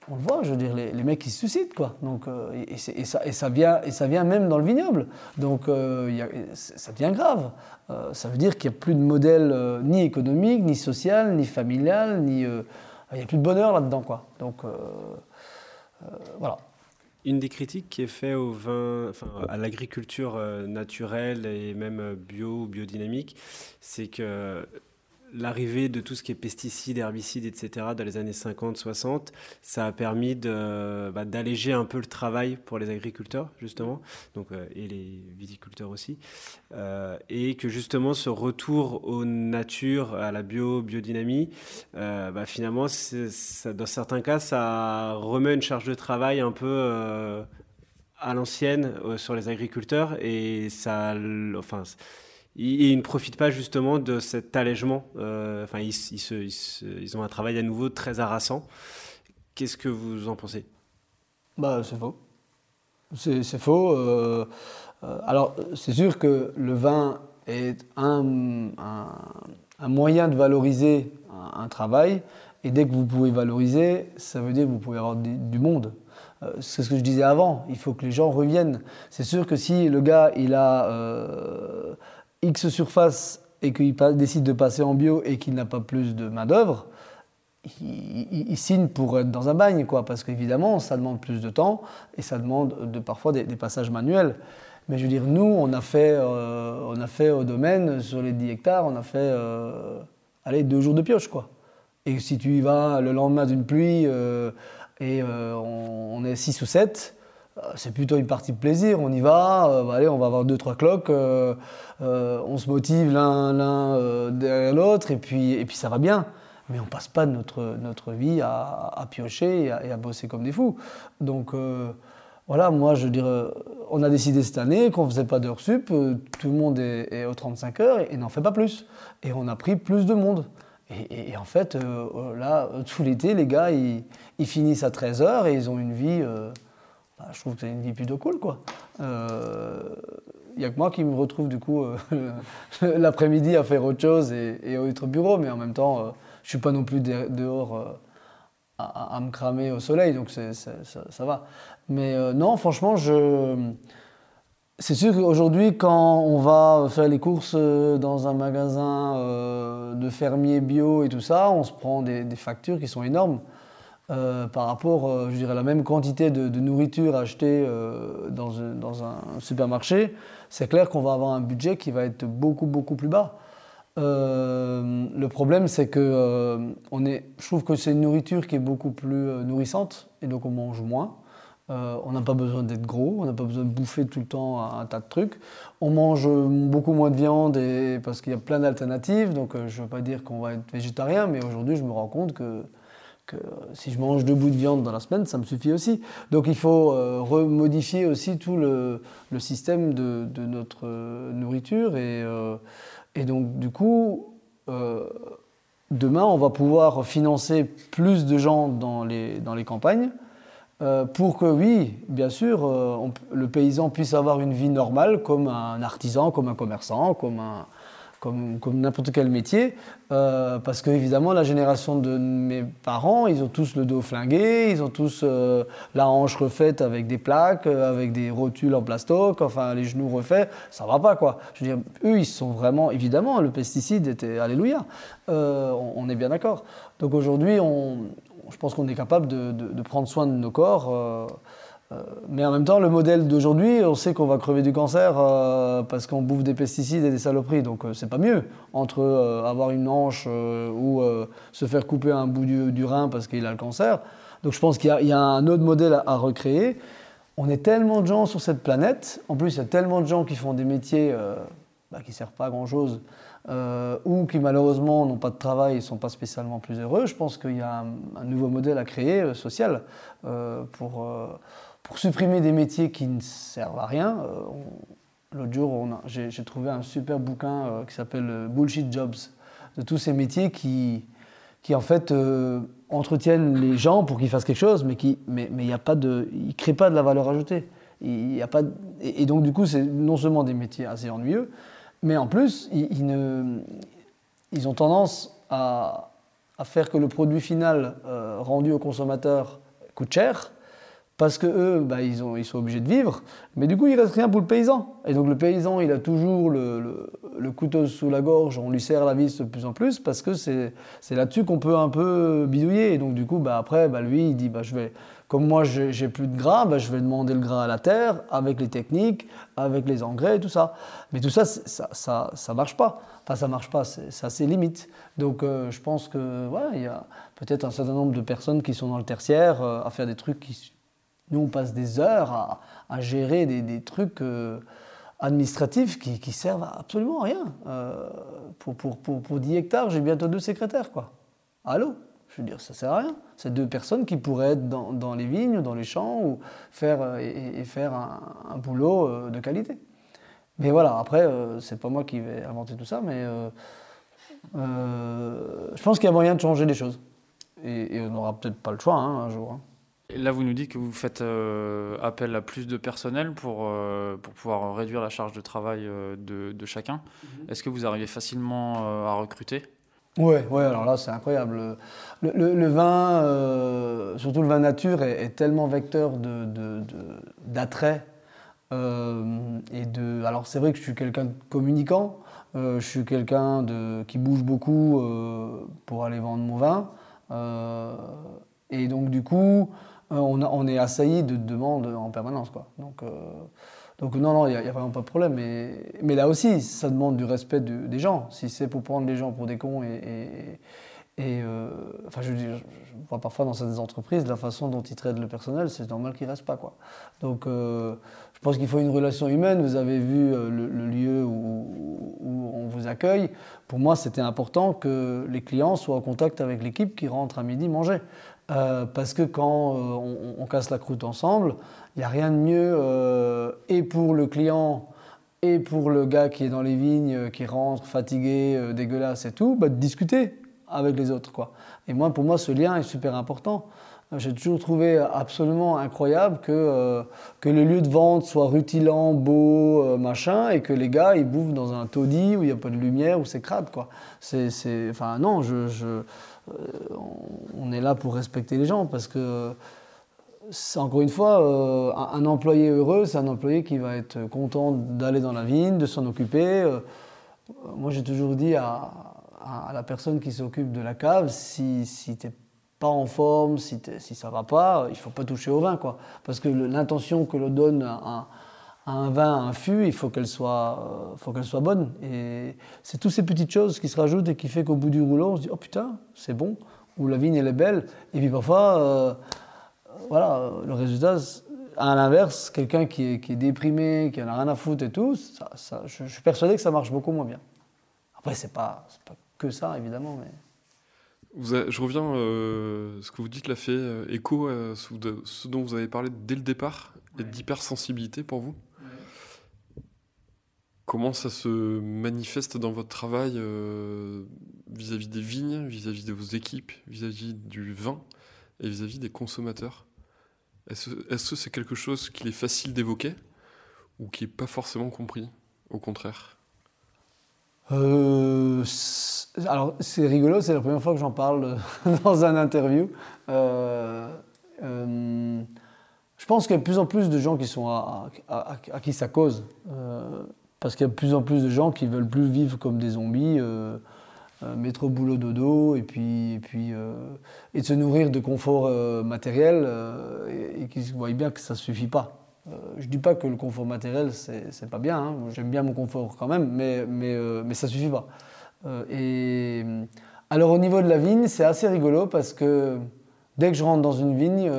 On le voit, je veux dire, les, mecs qui se suicident, quoi. Donc, euh, et, ça, et, ça, vient, et ça vient même dans le vignoble. Donc, euh, ça devient grave. Euh, ça veut dire qu'il n'y a plus de modèle ni économique, ni social, ni familial, ni. il n'y a plus de bonheur là-dedans, quoi. Donc, voilà. Une des critiques qui est faite au vin, enfin, à l'agriculture naturelle et même bio biodynamique, c'est que l'arrivée de tout ce qui est pesticides, herbicides, etc. dans les années 50-60, ça a permis bah, d'alléger un peu le travail pour les agriculteurs, justement, donc, euh, et les viticulteurs aussi. Euh, et que justement, ce retour aux natures, à la bio, biodynamie, euh, bah, finalement, dans certains cas, ça remet une charge de travail un peu à l'ancienne sur les agriculteurs et ça, enfin, ils, ne profitent pas justement de cet allègement. Euh, enfin, ils, ils, ont un travail à nouveau très harassant. Qu'est-ce que vous en pensez? Bah, c'est faux. C'est faux. Euh, euh, alors, c'est sûr que le vin est un, moyen de valoriser un, travail. Et dès que vous pouvez valoriser, ça veut dire que vous pouvez avoir du, monde. c'est ce que je disais avant. Il faut que les gens reviennent. C'est sûr que si le gars, il a X surface et qu'il décide de passer en bio et qu'il n'a pas plus de main-d'œuvre, il, signe pour être dans un bagne, quoi, parce qu'évidemment, ça demande plus de temps et ça demande de, parfois des, passages manuels. Mais je veux dire, nous, on a fait, euh, on a fait au domaine, sur les 10 hectares, on a fait euh, allez, deux jours de pioche. Quoi. Et si tu y vas le lendemain d'une pluie euh, et on, est 6 ou 7, c'est plutôt une partie de plaisir. On y va, bah, allez, on va avoir deux, trois cloques, on se motive l'un derrière l'autre, et puis, et puis ça va bien mais on passe pas notre, notre vie à, piocher et à, bosser comme des fous. Donc voilà, moi je dirais, on a décidé cette année qu'on faisait pas d'heures sup, tout le monde est, aux 35 heures et, n'en fait pas plus. Et on a pris plus de monde. Et, en fait, là, tout l'été, les gars, ils, finissent à 13 heures et ils ont une vie bah, je trouve que c'est une vie plutôt cool, quoi. Il euh, n'y a que moi qui me retrouve, du coup, euh, (laughs) l'après-midi à faire autre chose et, et au bureau, mais en même temps, euh, je ne suis pas non plus dehors à, me cramer au soleil, donc ça, va. Mais non, franchement, je... C'est sûr qu'aujourd'hui, quand on va faire les courses dans un magasin de fermiers bio et tout ça, on se prend des factures qui sont énormes. Euh, par rapport, euh, je dirais, à la même quantité de, nourriture achetée euh, dans, un supermarché, c'est clair qu'on va avoir un budget qui va être beaucoup, beaucoup plus bas. le problème, c'est que on est, je trouve que c'est une nourriture qui est beaucoup plus nourrissante, et donc on mange moins. on n'a pas besoin d'être gros, on n'a pas besoin de bouffer tout le temps un, tas de trucs. On mange beaucoup moins de viande et, parce qu'il y a plein d'alternatives. Donc je ne veux pas dire qu'on va être végétarien, mais aujourd'hui je me rends compte que que si je mange deux bouts de viande dans la semaine, ça me suffit aussi. Donc il faut euh, remodifier aussi tout le, système de, notre euh, nourriture. Et, euh, et, donc du coup, demain, on va pouvoir financer plus de gens dans les, dans les campagnes pour que, oui, bien sûr, le paysan puisse avoir une vie normale comme un artisan, comme un commerçant, comme un, comme, n'importe quel métier, euh, parce que évidemment la génération de mes parents, ils ont tous le dos flingué, ils ont tous euh, la hanche refaite avec des plaques, euh, avec des rotules en plastoc, enfin les genoux refaits, ça va pas quoi. Je veux dire, eux ils sont vraiment, évidemment, le pesticide était alléluia, on, est bien d'accord. Donc aujourd'hui, je pense qu'on est capable de, prendre soin de nos corps. Euh, mais en même temps, le modèle d'aujourd'hui, on sait qu'on va crever du cancer euh, parce qu'on bouffe des pesticides et des saloperies. Donc euh, c'est pas mieux entre avoir une hanche ou se faire couper un bout du, rein parce qu'il a le cancer. Donc je pense qu'il y, a un autre modèle à, recréer. On est tellement de gens sur cette planète. En plus, il y a tellement de gens qui font des métiers bah, qui ne servent pas à grand-chose ou qui malheureusement n'ont pas de travail et ne sont pas spécialement plus heureux. Je pense qu'il y a un, un, nouveau modèle à créer social pour pour supprimer des métiers qui ne servent à rien. Euh, l'autre jour, j'ai trouvé un super bouquin euh, qui s'appelle euh, Bullshit Jobs, de tous ces métiers qui, en fait entretiennent les gens pour qu'ils fassent quelque chose, mais qui mais, a pas de, créent pas de la valeur ajoutée. Et, donc du coup, c'est non seulement des métiers assez ennuyeux, mais en plus, ils, ont tendance à, faire que le produit final rendu au consommateur coûte cher parce que eux, bah, ils, ont, ils, sont obligés de vivre, mais du coup, il reste rien pour le paysan. Et donc le paysan, il a toujours le, le, couteau sous la gorge, on lui serre la vis de plus en plus, parce que c'est là-dessus qu'on peut un peu bidouiller. Et donc du coup, bah, après, bah, lui, il dit, comme moi, j'ai plus de gras, je vais demander le gras à la terre, avec les techniques, avec les engrais tout ça. Mais tout ça, ça, ça, ça marche pas. Enfin, ça marche pas, ça c'est limite. Donc euh, je pense que ouais, il y a peut-être un certain nombre de personnes qui sont dans le tertiaire euh, à faire des trucs qui nous, on passe des heures à, gérer des, trucs euh, administratifs qui, qui, servent absolument à rien. Euh, pour, pour, pour, 10 hectares, j'ai bientôt deux secrétaires, quoi. Allô? Je veux dire, ça sert à rien. C'est deux personnes qui pourraient être dans, les vignes, dans les champs, ou faire, euh, et, faire un, boulot de qualité. Mais voilà, après, c'est pas moi qui vais inventer tout ça, mais je pense qu'il y a moyen de changer les choses. Et, on n'aura peut-être pas le choix hein, un jour. Hein. Là, vous nous dites que vous faites euh, appel à plus de personnel pour, euh, pour pouvoir réduire la charge de travail euh, de, de, chacun. Mhm. Est-ce que vous arrivez facilement à recruter? Oui, ouais, alors là, c'est incroyable. Le, le, vin, surtout le vin nature, est, tellement vecteur d'attrait. De, et de, alors, c'est vrai que je suis quelqu'un de communicant. je suis quelqu'un qui bouge beaucoup pour aller vendre mon vin. et donc, du coup, euh, on, est assailli de demandes en permanence. Quoi. Donc, euh, non, non, il n'y a, vraiment pas de problème. Mais, là aussi, ça demande du respect des gens. Si c'est pour prendre les gens pour des cons et, euh, enfin, je, vois parfois dans certaines entreprises la façon dont ils traitent le personnel, c'est normal qu'il ne reste pas. Quoi. Donc je pense qu'il faut une relation humaine. Vous avez vu le, lieu où, on vous accueille. Pour moi, c'était important que les clients soient en contact avec l'équipe qui rentre à midi manger. Euh, parce que quand on, on, casse la croûte ensemble, il n'y a rien de mieux et pour le client et pour le gars qui est dans les vignes, qui rentre fatigué, dégueulasse et tout, bah, de discuter avec les autres. Quoi. Et moi, pour moi, ce lien est super important. J'ai toujours trouvé absolument incroyable que, euh, que le lieu de vente soit rutilant, beau, euh, machin, et que les gars, ils bouffent dans un taudis où il n'y a pas de lumière, où c'est crade, quoi. C'est, enfin, non, je, euh, on est là pour respecter les gens, parce que, encore une fois, un, employé heureux, c'est un employé qui va être content d'aller dans la vigne, de s'en occuper. moi, j'ai toujours dit à, la personne qui s'occupe de la cave, si, si tu n'es pas en forme, si, si ça va pas, il faut pas toucher au vin. Quoi. Parce que l'intention que l'on donne à, un vin, à un fût, il faut qu'elle soit, euh, faut qu'elle soit bonne. Et c'est toutes ces petites choses qui se rajoutent et qui fait qu'au bout du rouleau, on se dit Oh putain, c'est bon, ou la vigne elle est belle. Et puis parfois, euh, voilà, le résultat, à l'inverse, quelqu'un qui est, qui est, déprimé, qui en a rien à foutre et tout, ça, ça, je, suis persuadé que ça marche beaucoup moins bien. Après, c'est pas, pas que ça, évidemment. Mais... je reviens, euh, ce que vous dites l'a fait euh, écho à ce, dont vous avez parlé dès le départ, et d'hypersensibilité pour vous? Comment ça se manifeste dans votre travail euh, vis-à-vis des vignes, vis-à-vis de vos équipes, vis-à-vis du vin et vis-à-vis des consommateurs? Est-ce que c'est quelque chose qu'il est facile d'évoquer ou qui n'est pas forcément compris, au contraire? Euh, alors, c'est rigolo, c'est la première fois que j'en parle (laughs) dans un interview. Euh, euh, je pense qu'il y a de plus en plus de gens qui sont à, qui ça cause. Parce qu'il y a de plus en plus de gens qui veulent plus vivre comme des zombies, mettre au boulot dodo, et puis, et puis et de se nourrir de confort matériel, et, et qui voient bien que ça suffit pas. Euh, je dis pas que le confort matériel, c'est pas bien. Hein. J'aime bien mon confort quand même, mais, mais, euh, mais ça suffit pas. Euh, et, alors, au niveau de la vigne, c'est assez rigolo parce que dès que je rentre dans une vigne,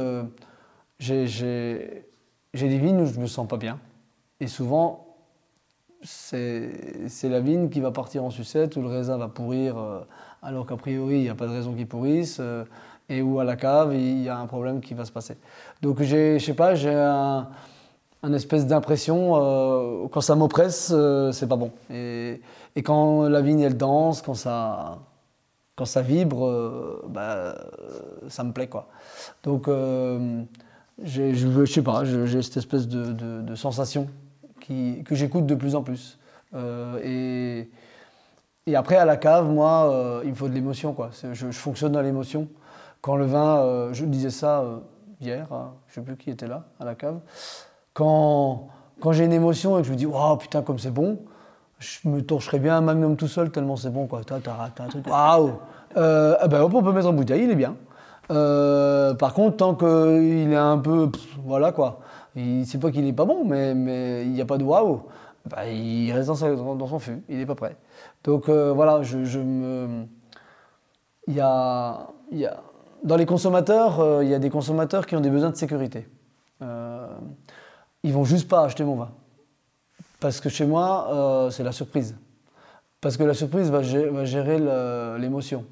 j'ai des vignes où je me sens pas bien. Et souvent, c'est la vigne qui va partir en sucette, où le raisin va pourrir, alors qu'a priori, il n'y a pas de raison qu'il pourrisse, et où à la cave, il y a un problème qui va se passer. Donc, je sais pas, j'ai un espèce d'impression, euh, quand ça m'oppresse, euh, c'est pas bon. Et, quand la vigne elle danse, quand ça, quand ça vibre, euh, bah, ça me plaît quoi. Donc je, je sais pas, j'ai cette espèce de, sensation que j'écoute de plus en plus. et, et après à la cave, moi, il me faut de l'émotion quoi. Je, fonctionne dans l'émotion. Quand le vin, je disais ça hier, je hein, je sais plus qui était là à la cave. Quand, quand j'ai une émotion et que je me dis, waouh, putain, comme c'est bon, je me torcherais bien un magnum tout seul tellement c'est bon, quoi. Waouh euh, eh ben, On peut mettre en bouteille, il est bien. Euh, par contre, tant qu'il est un peu. voilà, quoi. C'est pas qu'il est pas bon, mais, il n'y a pas de waouh. Bah, il reste dans, son fût, il n'est pas prêt. Donc euh, voilà. Il y a, dans les consommateurs, il y a des consommateurs qui ont des besoins de sécurité ils vont juste pas acheter mon vin. Parce que chez moi, euh, c'est la surprise. Parce que la surprise va gérer, l'émotion.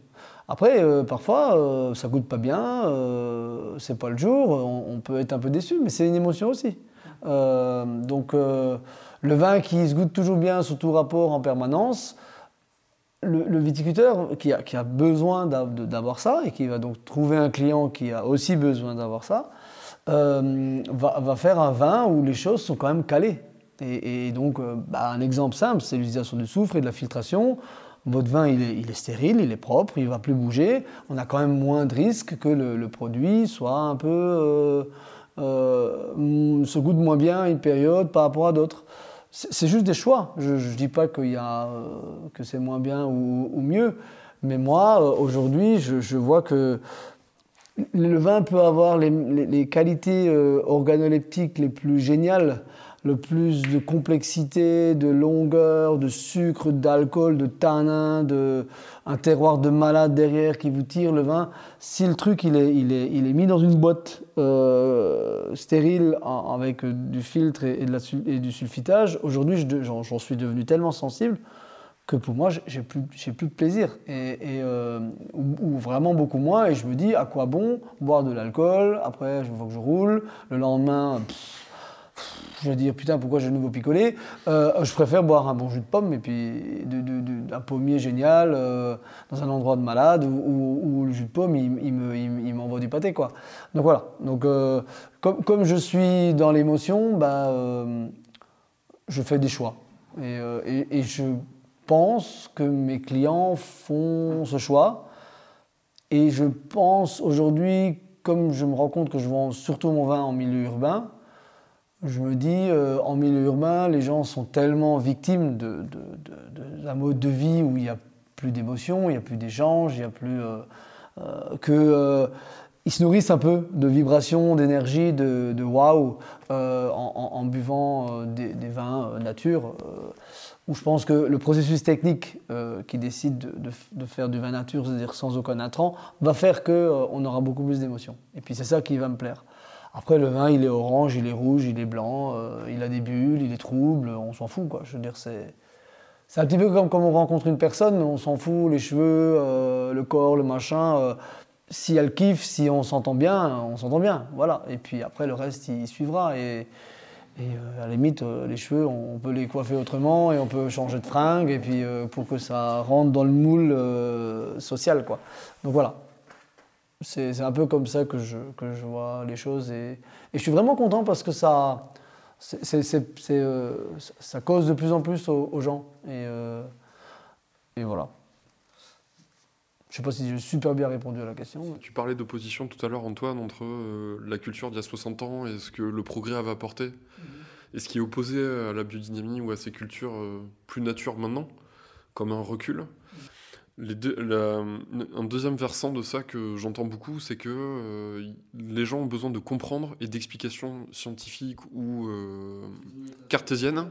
Après, euh, parfois, euh, ça goûte pas bien, c'est pas le jour, on, peut être un peu déçu, mais c'est une émotion aussi. donc, le vin qui se goûte toujours bien sous tout rapport en permanence, le, viticulteur qui a, besoin d'avoir ça et qui va donc trouver un client qui a aussi besoin d'avoir ça, euh, va, faire un vin où les choses sont quand même calées. Et, donc, euh, bah, un exemple simple, c'est l'utilisation du soufre et de la filtration. Votre vin, il est, stérile, il est propre, il ne va plus bouger. On a quand même moins de risques que le, produit soit un peu. Euh, se goûte moins bien une période par rapport à d'autres. C'est juste des choix. Je ne dis pas y a, que c'est moins bien ou, mieux. Mais moi, aujourd'hui, je, vois que le vin peut avoir les, qualités euh, organoleptiques les plus géniales le plus de complexité, de longueur, de sucre, d'alcool, de tanin, de un terroir de malade derrière qui vous tire le vin. Si le truc il est, il est, il est mis dans une boîte euh, stérile avec du filtre et, de la, et du sulfitage, aujourd'hui j'en suis devenu tellement sensible que pour moi j'ai plus, plus de plaisir. Et, euh, ou, vraiment beaucoup moins. Et je me dis à quoi bon boire de l'alcool? Après je vois que je roule. Le lendemain je vais dire putain pourquoi j'ai de nouveau picolé euh, je préfère boire un bon jus de pomme et puis un pommier génial euh, dans un endroit de malade où, le jus de pomme il, il m'envoie du pâté quoi. Donc voilà. Donc euh, comme, je suis dans l'émotion bah, je fais des choix. Et, je pense que mes clients font ce choix. Et je pense aujourd'hui comme je me rends compte que je vends surtout mon vin en milieu urbain je me dis, euh, en milieu urbain, les gens sont tellement victimes d'un mode de vie où il n'y a plus d'émotions, il n'y a plus d'échanges, il n'y a plus. Euh, euh, que. ils se nourrissent un peu de vibrations, d'énergie, de, de waouh en, buvant des, vins nature. où je pense que le processus technique qui décide de, de, faire du vin nature, c'est-à-dire sans aucun intrant, va faire qu'on aura beaucoup plus d'émotions. Et puis c'est ça qui va me plaire. Après, le vin, il est orange, il est rouge, il est blanc, euh, il a des bulles, il est trouble, on s'en fout, quoi. Je veux dire, c'est. C'est un petit peu comme quand on rencontre une personne, on s'en fout, les cheveux, euh, le corps, le machin. Euh, si elle kiffe, si on s'entend bien, on s'entend bien. Voilà. Et puis après, le reste, il suivra. Et, et à la limite, les cheveux, on peut les coiffer autrement et on peut changer de fringue et puis pour que ça rentre dans le moule social, quoi. Donc voilà. C'est un peu comme ça que je, que je vois les choses. Et, et, je suis vraiment content parce que ça, euh, ça cause de plus en plus aux, gens. Et, euh, et voilà. Je ne sais pas si j'ai super bien répondu à la question. Tu parlais d'opposition tout à l'heure, Antoine, entre euh, la culture d'il y a 60 ans et ce que le progrès avait apporté. Mhm. Et ce qui est opposé à la biodynamie ou à ces cultures plus nature maintenant, comme un recul un deuxième versant de ça que j'entends beaucoup, c'est que euh, les gens ont besoin de comprendre et d'explications scientifiques ou euh, cartésiennes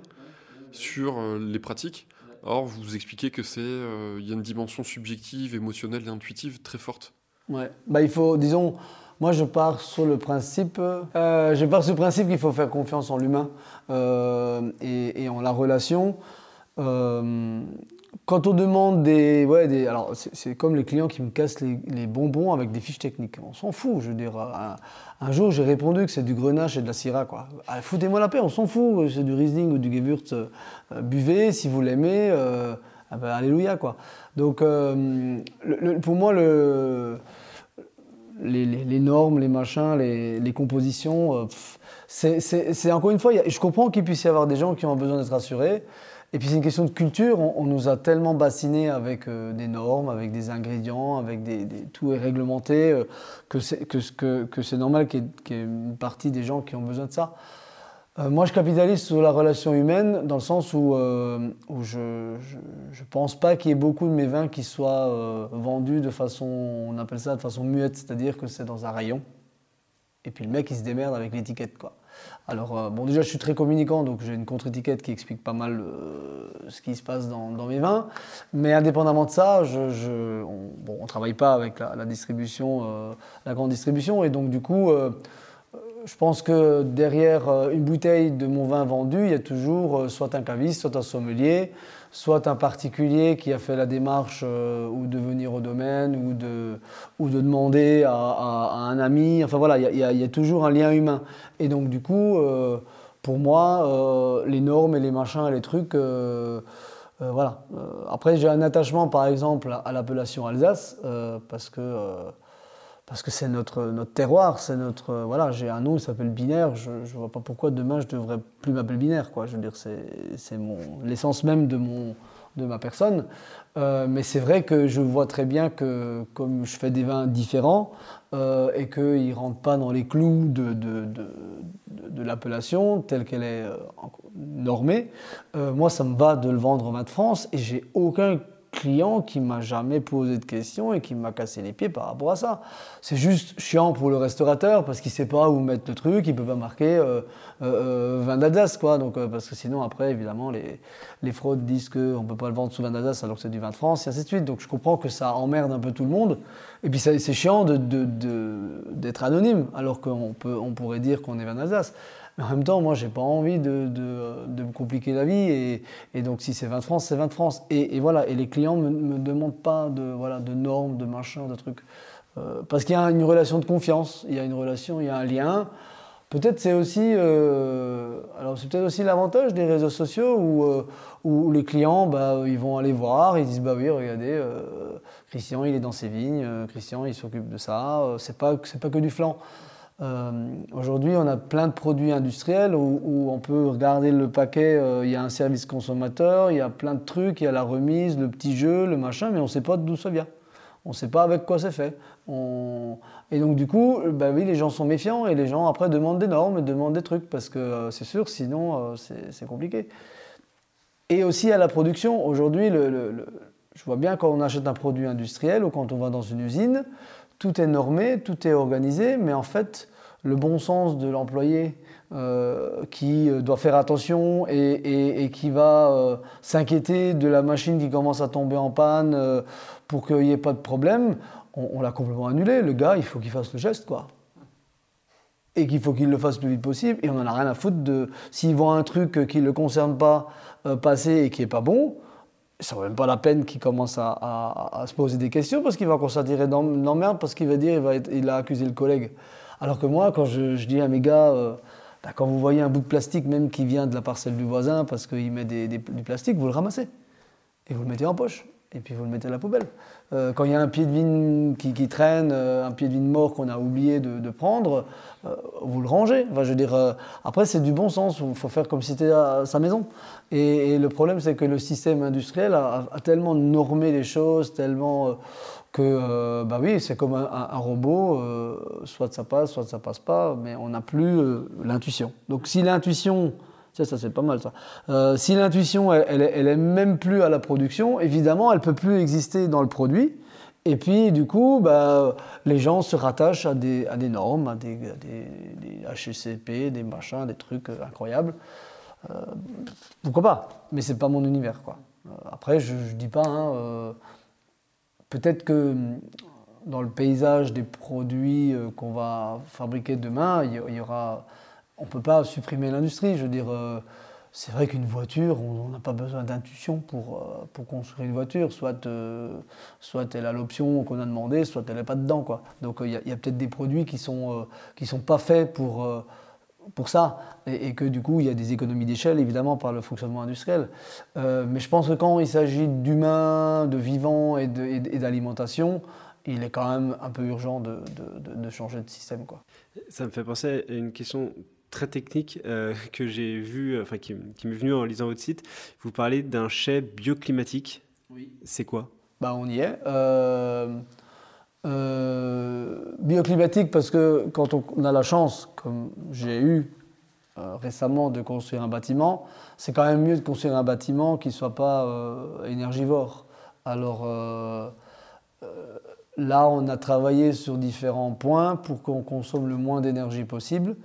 sur euh, les pratiques. Or, vous expliquez que c'est, il y a une dimension subjective, émotionnelle et intuitive très forte. Ouais, bah il faut, disons, moi je pars sur le principe, je pars sur le principe qu'il faut faire confiance en l'humain et, et, en la relation quand on demande des. Ouais, alors, c'est comme les clients qui me cassent les, bonbons avec des fiches techniques. On s'en fout. Je veux dire, un, jour, j'ai répondu que c'est du grenache et de la syrah. Quoi. Ah, foutez-moi la paix, on s'en fout. C'est du Riesling ou du Gewürz. Euh, buvez, si vous l'aimez. Euh, ah ben, alléluia, quoi. Donc, euh, pour moi, le, les, normes, les machins, les, compositions, c'est encore une fois, je comprends qu'il puisse y avoir des gens qui ont besoin d'être rassurés. Et puis c'est une question de culture. On, nous a tellement bassinés avec euh, des normes, avec des ingrédients, avec des, tout est réglementé, euh, que c'est que, que, normal qu'il y, ait une partie des gens qui ont besoin de ça. Euh, moi, je capitalise sur la relation humaine dans le sens où, où je ne pense pas qu'il y ait beaucoup de mes vins qui soient vendus de façon, on appelle ça de façon muette, c'est-à-dire que c'est dans un rayon. Et puis le mec, il se démerde avec l'étiquette, quoi. Alors, euh, bon, déjà, je suis très communicant, donc j'ai une contre-étiquette qui explique pas mal euh, ce qui se passe dans, mes vins. Mais indépendamment de ça, on ne travaille pas avec la, distribution, euh, la grande distribution. Et donc, du coup, je pense que derrière une bouteille de mon vin vendu, il y a toujours soit un caviste, soit un sommelier, soit un particulier qui a fait la démarche euh, ou de venir au domaine ou de, ou de demander à, un ami. Enfin voilà, il y, a toujours un lien humain. Et donc du coup, euh, pour moi, euh, les normes et les machins et les trucs, voilà. après, j'ai un attachement par exemple à l'appellation Alsace parce que parce que c'est notre, notre terroir, c'est notre voilà, j'ai un nom qui s'appelle binaire, je ne vois pas pourquoi demain je devrais plus m'appeler binaire quoi. Je veux dire c'est l'essence même de mon de ma personne. Euh, mais c'est vrai que je vois très bien que comme je fais des vins différents euh, et qu'ils ne rentrent pas dans les clous de, de, de, l'appellation telle qu'elle est euh, normée, moi ça me va de le vendre en vin de France et j'ai aucun client qui m'a jamais posé de questions et qui m'a cassé les pieds par rapport à ça. C'est juste chiant pour le restaurateur parce qu'il sait pas où mettre le truc, il peut pas marquer euh, euh, vin d'Alsace, quoi. Donc, euh, parce que sinon, après, évidemment, les, les fraudes disent qu'on peut pas le vendre sous vin d'Alsace alors que c'est du vin de France, et ainsi de suite. Donc, je comprends que ça emmerde un peu tout le monde. Et puis, c'est chiant d'être de, de, d'être anonyme alors qu'on peut, on pourrait dire qu'on est vin d'Alsace. En même temps, moi, j'ai pas envie de, me compliquer la vie. Et, donc, si c'est 20 de France, c'est 20 de France. Et, et voilà. Et les clients me, me demandent pas de, normes, de machins, de trucs. Euh, parce qu'il y a une relation de confiance. Il y a une relation, il y a un lien. Peut-être c'est aussi, euh, alors c'est peut-être aussi l'avantage des réseaux sociaux où, euh, les clients, bah, ils vont aller voir, ils disent bah oui, regardez, Christian, il est dans ses vignes, Christian, il s'occupe de ça. C'est pas, c'est pas que du flanc. Euh, Aujourd'hui, on a plein de produits industriels où, on peut regarder le paquet, euh, il y a un service consommateur, il y a plein de trucs, il y a la remise, le petit jeu, le machin, mais on ne sait pas d'où ça vient. On ne sait pas avec quoi c'est fait. Et donc, du coup, bah oui, les gens sont méfiants et les gens après demandent des normes demandent des trucs parce que euh, c'est sûr, sinon c'est compliqué. Et aussi à la production. Aujourd'hui, je vois bien quand on achète un produit industriel ou quand on va dans une usine, tout est normé, tout est organisé, mais en fait, le bon sens de l'employé euh, qui euh, doit faire attention et, qui va euh, s'inquiéter de la machine qui commence à tomber en panne pour qu'il n'y ait pas de problème, on, l'a complètement annulé. Le gars, il faut qu'il fasse le geste, quoi. Et qu'il faut qu'il le fasse le plus vite possible. Et on n'en a rien à foutre de. S'il voit un truc qui ne le concerne pas passer et qui n'est pas bon, ça vaut même pas la peine qu'il commence à, se poser des questions parce qu'il va constater d'emmerde parce qu'il va dire il, va il a accusé le collègue. Alors que moi, quand je, dis à mes gars, euh, bah, quand vous voyez un bout de plastique, même qui vient de la parcelle du voisin parce qu'il met du plastique, vous le ramassez et vous le mettez en poche et puis vous le mettez à la poubelle. Euh, quand il y a un pied de vigne qui, traîne, euh, un pied de vigne mort qu'on a oublié de, prendre, euh, vous le rangez. Enfin, je veux dire, après, c'est du bon sens. Il faut faire comme si c'était sa maison. Et, le problème, c'est que le système industriel a, tellement normé les choses, tellement que, bah oui, c'est comme un, un- robot. soit ça passe, soit ça passe pas, mais on n'a plus l'intuition. Donc, si l'intuition ça, ça c'est pas mal ça. Euh, si l'intuition, elle, elle, est- même plus à la production, évidemment, elle peut plus exister dans le produit. Et puis, du coup, bah, les gens se rattachent à des, à des normes, à des, à des, des HCCP, des machins, des trucs euh, incroyables. Euh, pourquoi pas? Mais c'est pas mon univers, quoi. Après, je, je dis pas. hein, Peut-être que hum, dans le paysage des produits qu'on va fabriquer demain, il y aura on ne peut pas supprimer l'industrie. Je veux dire, euh, c'est vrai qu'une voiture, on n'a pas besoin d'intuition pour, euh, pour construire une voiture. Soit, euh, soit elle a l'option qu'on a demandé, soit elle n'est pas dedans. Quoi. Donc il y a, peut-être des produits qui ne sont, sont pas faits pour, pour ça. Et, que du coup, il y a des économies d'échelle, évidemment, par le fonctionnement industriel. Mais je pense que quand il s'agit d'humains, de vivants et d'alimentation, il est quand même un peu urgent de- de- de changer de système. Quoi. Ça me fait penser à une question très technique euh, (laughs) que j'ai vue, enfin qui, qui m'est venue en lisant votre site. Vous parlez d'un chai bioclimatique. Oui. C'est quoi? Bah, on y est. Euh, euh, bioclimatique parce que quand on, on a la chance, comme j'ai eu euh, récemment, de construire un bâtiment, c'est quand même mieux de construire un bâtiment qui ne soit pas euh, énergivore. Alors euh, euh, là, on a travaillé sur différents points pour qu'on consomme le moins d'énergie possible.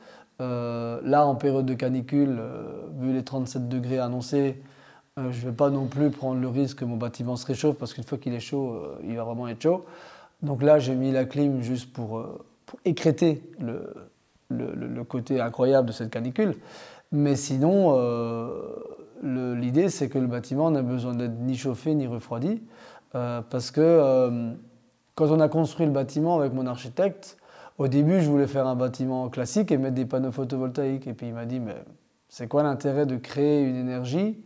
Euh, là, en période de canicule, euh, vu les 37 degrés annoncés, euh, je ne vais pas non plus prendre le risque que mon bâtiment se réchauffe parce qu'une fois qu'il est chaud, il va vraiment être chaud. Donc là, j'ai mis la clim juste pour, pour écréter le, côté incroyable de cette canicule. Mais sinon, l'idée, c'est que le bâtiment n'a besoin d'être ni chauffé ni refroidi. parce que quand on a construit le bâtiment avec mon architecte, au début, je voulais faire un bâtiment classique et mettre des panneaux photovoltaïques. Et puis il m'a dit, mais c'est quoi l'intérêt de créer une énergie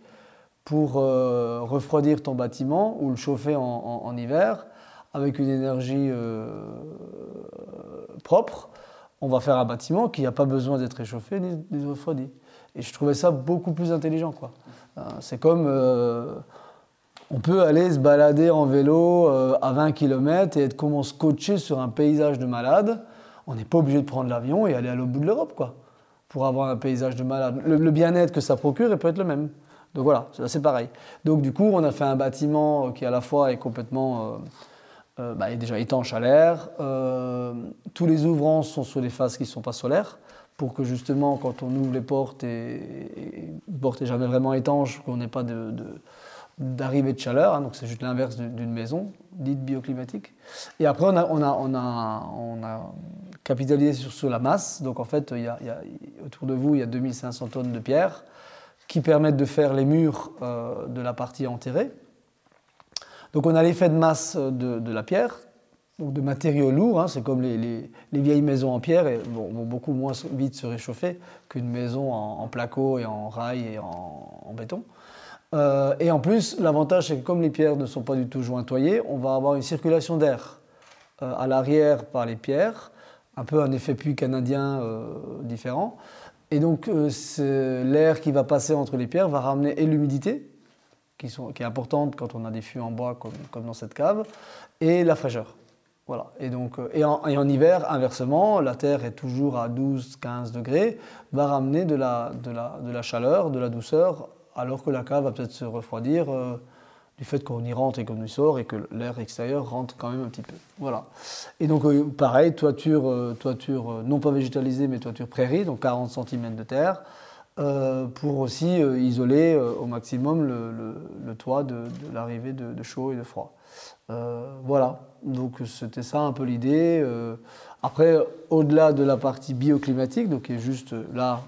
pour euh, refroidir ton bâtiment ou le chauffer en, hiver avec une énergie euh, propre? On va faire un bâtiment qui n'a pas besoin d'être réchauffé ni, ni refroidi. Et je trouvais ça beaucoup plus intelligent. Euh, c'est comme... on peut aller se balader en vélo à 20 km et être comment scotché sur un paysage de malade. On n'est pas obligé de prendre l'avion et aller à l'autre bout de l'Europe, quoi, pour avoir un paysage de malade. Le, bien-être que ça procure, il peut être le même. Donc voilà, c'est pareil. Donc du coup, on a fait un bâtiment qui à la fois est complètement bah, est déjà étanche à l'air. tous les ouvrants sont sur des faces qui ne sont pas solaires pour que justement, quand on ouvre les portes, et, et les portes n'est jamais vraiment étanche, qu'on n'ait pas d'arrivée de, chaleur. Hein, donc c'est juste l'inverse d'une maison dite bioclimatique. Et après, on a, on a, on a, on a capitalisé sur, la masse. Donc en fait, il y a, autour de vous, il y a 2500 tonnes de pierre qui permettent de faire les murs euh, de la partie enterrée. Donc on a l'effet de masse de, la pierre donc de matériaux lourds. Hein, c'est comme les, vieilles maisons en pierre et vont, beaucoup moins vite se réchauffer qu'une maison en, placo et en rail et en, béton. Euh, et en plus, l'avantage, c'est que comme les pierres ne sont pas du tout jointoyées, on va avoir une circulation d'air euh, à l'arrière par les pierres, un peu un effet puits canadien euh, différent. Et donc, l'air qui va passer entre les pierres va ramener et l'humidité, qui, est importante quand on a des fûts en bois comme, dans cette cave, et la fraîcheur. Voilà. Et, donc, et en, hiver, inversement, la Terre est toujours à 12-15 degrés, va ramener de la, chaleur, de la douceur, alors que la cave va peut-être se refroidir euh, du fait qu'on y rentre et qu'on y sort et que l'air extérieur rentre quand même un petit peu. Voilà. Et donc, euh, pareil, toiture, toiture non pas végétalisée, mais toiture prairie, donc 40 cm de terre. pour aussi isoler au maximum le, toit de, l'arrivée de, de, chaud et de froid. voilà, donc c'était ça un peu l'idée. Euh, après, au-delà de la partie bioclimatique, donc qui est juste là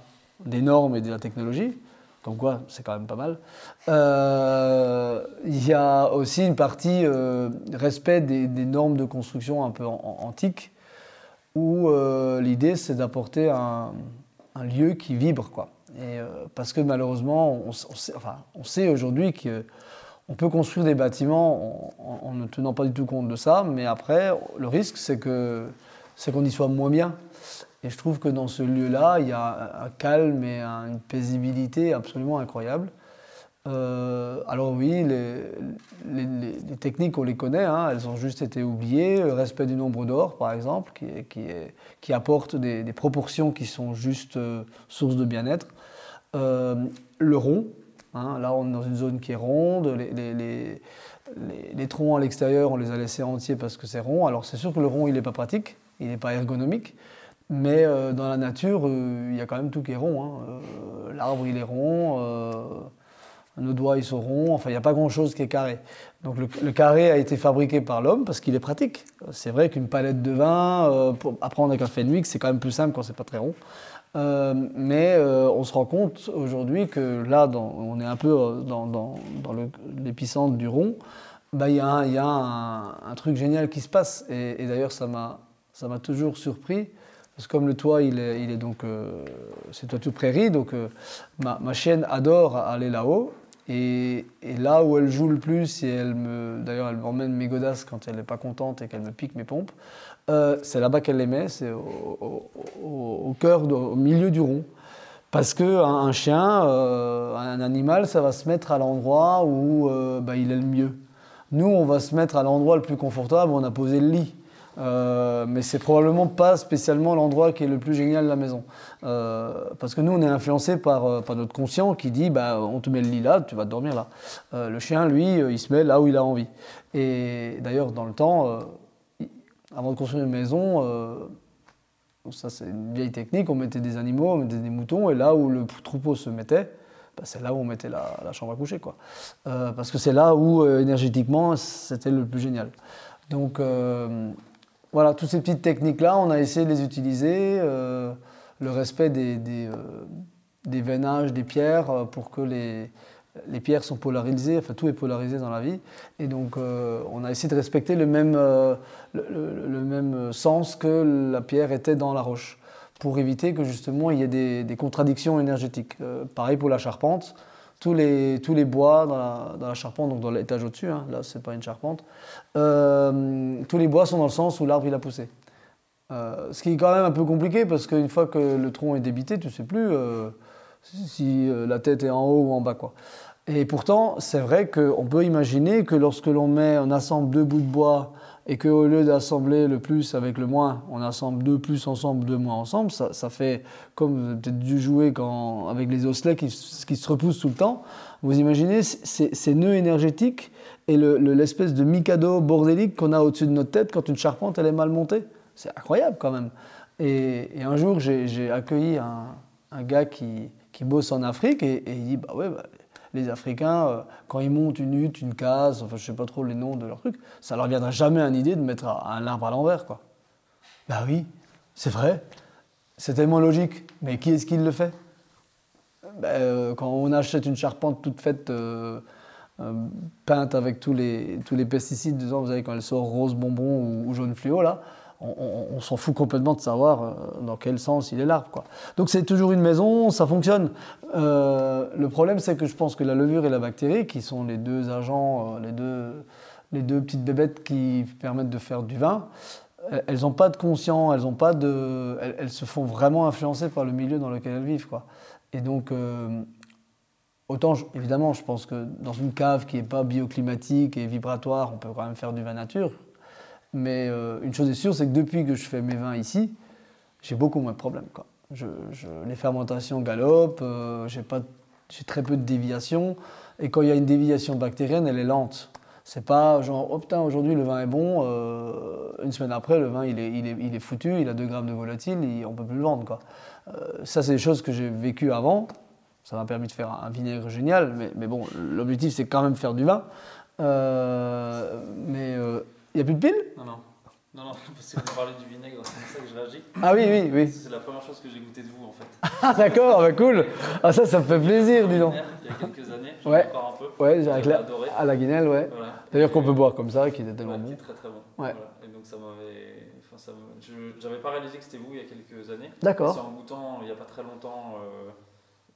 des normes et de la technologie, comme quoi c'est quand même pas mal, euh, il y a aussi une partie euh, respect des, normes de construction un peu antiques, où l'idée c'est d'apporter un, lieu qui vibre. Quoi. Et, parce que malheureusement, on, sait, aujourd'hui que on peut construire des bâtiments en, ne tenant pas du tout compte de ça, mais après, le risque, c'est c'est qu'on y soit moins bien. Et je trouve que dans ce lieu-là, il y a un calme et une paisibilité absolument incroyable. Euh, alors oui, les, techniques, on les connaît, hein, elles ont juste été oubliées. Le respect du nombre d'or, par exemple, qui, apporte des, proportions qui sont juste euh, source de bien-être. Euh, le rond, Hein, là, on est dans une zone qui est ronde. Les, troncs à l'extérieur, on les a laissés entiers parce que c'est rond. Alors, c'est sûr que le rond, il n'est pas pratique, il n'est pas ergonomique. Mais euh, dans la nature, euh, il y a quand même tout qui est rond. Hein. Euh, l'arbre, il est rond. nos doigts, ils sont ronds. Enfin, il n'y a pas grand-chose qui est carré. Donc, le, carré a été fabriqué par l'homme parce qu'il est pratique. C'est vrai qu'une palette de vin, pour apprendre un café de nuit, c'est quand même plus simple quand c'est pas très rond. Mais on se rend compte aujourd'hui que là, on est un peu euh, dans, l'épicentre du rond. Bah, il y a, un, truc génial qui se passe. Et, d'ailleurs, ça m'a toujours surpris. Que comme le toit, il est, donc. c'est toiture prairie, donc ma, ma, chienne adore aller là-haut. Et, là où elle joue le plus, et elle me, d'ailleurs, elle m'emmène mes godasses quand elle n'est pas contente et qu'elle me pique mes pompes, euh, c'est là-bas qu'elle les met, c'est au, cœur, au milieu du rond. Parce qu'un un chien, euh, un animal, ça va se mettre à l'endroit où euh, bah, il est le mieux. Nous, on va se mettre à l'endroit le plus confortable, où on a posé le lit. Euh, mais c'est probablement pas spécialement l'endroit qui est le plus génial de la maison. Euh, parce que nous, on est influencé par, euh, par, notre conscient qui dit bah, on te met le lit là, tu vas dormir là. le chien, lui, il se met là où il a envie. Et d'ailleurs, dans le temps, avant de construire une maison, ça c'est une vieille technique, on mettait des animaux, on mettait des moutons, et là où le troupeau se mettait, bah, c'est là où on mettait la, la chambre à coucher. Quoi. parce que c'est là où, énergétiquement, c'était le plus génial. Donc, voilà, toutes ces petites techniques-là, on a essayé de les utiliser. Euh, le respect des, des, euh, veinages, des pierres, euh, pour que les, les, pierres sont polarisées, enfin tout est polarisé dans la vie. Et donc on a essayé de respecter le même, le, même sens que la pierre était dans la roche, pour éviter que justement il y ait des, des contradictions énergétiques. pareil pour la charpente tous les, tous les bois dans la, dans la charpente, donc dans l'étage au-dessus, hein, là c'est pas une charpente, euh, tous les bois sont dans le sens où l'arbre il a poussé. Euh, ce qui est quand même un peu compliqué parce qu'une fois que le tronc est débité, tu ne sais plus euh, si la tête est en haut ou en bas. Quoi. Et pourtant, c'est vrai qu'on peut imaginer que lorsque l'on met, on assemble deux bouts de bois et qu'au lieu d'assembler le plus avec le moins, on assemble deux plus ensemble, deux moins ensemble, ça, fait comme peut-être dû jouer quand, avec les osselets qui, se repoussent tout le temps. Vous imaginez ces, nœuds énergétiques et le- le- l'espèce de mikado bordélique qu'on a au-dessus de notre tête quand une charpente elle est mal montée. C'est incroyable quand même. Et, un jour, j'ai accueilli un, gars qui, qui bosse en Afrique et, et il dit Bah ouais, bah, les Africains, euh, quand ils montent une hutte, une case, enfin je sais pas trop les noms de leurs trucs, ça leur viendrait jamais à l'idée de mettre un arbre à l'envers, quoi. Bah oui, c'est vrai. C'est tellement logique. Mais qui est-ce qui le fait? Ben, euh, Quand on achète une charpente toute faite, euh, peinte avec tous les, tous les pesticides, disons, vous savez, quand elle sort rose bonbon ou, ou jaune fluo, là, on, s'en fout complètement de savoir euh, dans quel sens il est quoi. Donc c'est toujours une maison, ça fonctionne. Euh, le problème, c'est que je pense que la levure et la bactérie, qui sont les deux agents, euh, les, deux, petites bébêtes qui permettent de faire du vin, elles- n'ont pas de conscient, elles, pas de, elles, se font vraiment influencer par le milieu dans lequel elles vivent. Quoi. Et donc, autant, évidemment, je pense que dans une cave qui n'est pas bioclimatique et vibratoire, on peut quand même faire du vin nature. Mais euh, une chose est sûre, c'est que depuis que je fais mes vins ici, j'ai beaucoup moins de problèmes. Les fermentations galopent, euh, j'ai très peu de déviations. Et quand il y a une déviation bactérienne, elle est lente. C'est pas genre, oh putain, aujourd'hui le vin est bon, euh, une semaine après, le vin il est, il est, il est foutu, il a 2 grammes de volatile, il- on peut plus le vendre. Ça, c'est des choses que j'ai vécues avant. Ça m'a permis de faire un vinaigre génial, mais, mais bon, l'objectif c'est quand même faire du vin. Mais il n'y a plus de piles Non, non. Non, non, (laughs) parce que vous parlez du vinaigre, c'est pour ça que je réagis. Ah oui, oui, oui. C'est la première chose que j'ai goûté de vous, en fait. Ah d'accord, bah cool. Ah ça, ça me fait plaisir, dis donc. Il y a quelques années, j'en Ouais. encore un peu. Ouais, avec J'avais la, adoré. à la guinelle, ouais. Voilà. D'ailleurs qu'on peut boire comme ça, qui était tellement Ouais, qui bon. est très très bon. Ouais. Voilà. Et donc ça m'avait. Enfin, ça J'avais pas réalisé que c'était vous il y a quelques années. D'accord. C'est en goûtant il n'y a pas très longtemps euh,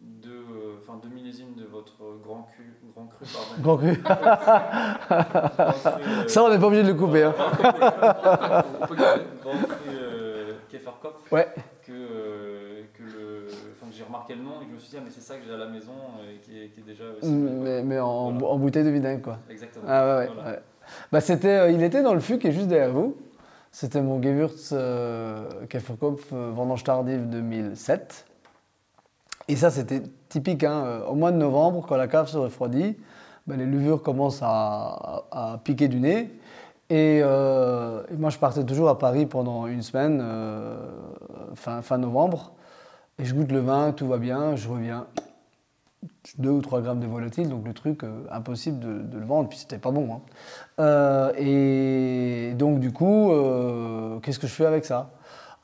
deux, euh, enfin, deux millésimes de votre grand cru, grand cru pardon. (laughs) Grand cru. (laughs) Euh, Ça, on n'est pas obligé de le couper. Hein. Grand cru euh, Käferkopf. Ouais. Que, euh, que, le, enfin, j'ai remarqué le nom et que je me suis dit, ah, mais c'est ça que j'ai à la maison et qui est, qui est déjà aussi. quoi. Mais, mais en, Voilà. en bouteille de vinaigre, quoi. Exactement. Ah ouais, ouais. Voilà. ouais. Bah, c'était, euh, il était dans le fût qui est juste derrière vous. C'était mon Gewürz euh, Käferkopf euh, vendange tardive 2007. Et ça, c'était typique. hein, euh, Au mois de novembre, quand la cave se refroidit, bah, les levures commencent à, piquer du nez. Et, euh, et moi, je partais toujours à Paris pendant une semaine, euh, fin, fin novembre. Et je goûte le vin, tout va bien, je reviens. 2 ou 3 grammes de volatile, donc le truc impossible de, le vendre, puis c'était pas bon. hein. Et donc du coup, qu'est-ce que je fais avec ça?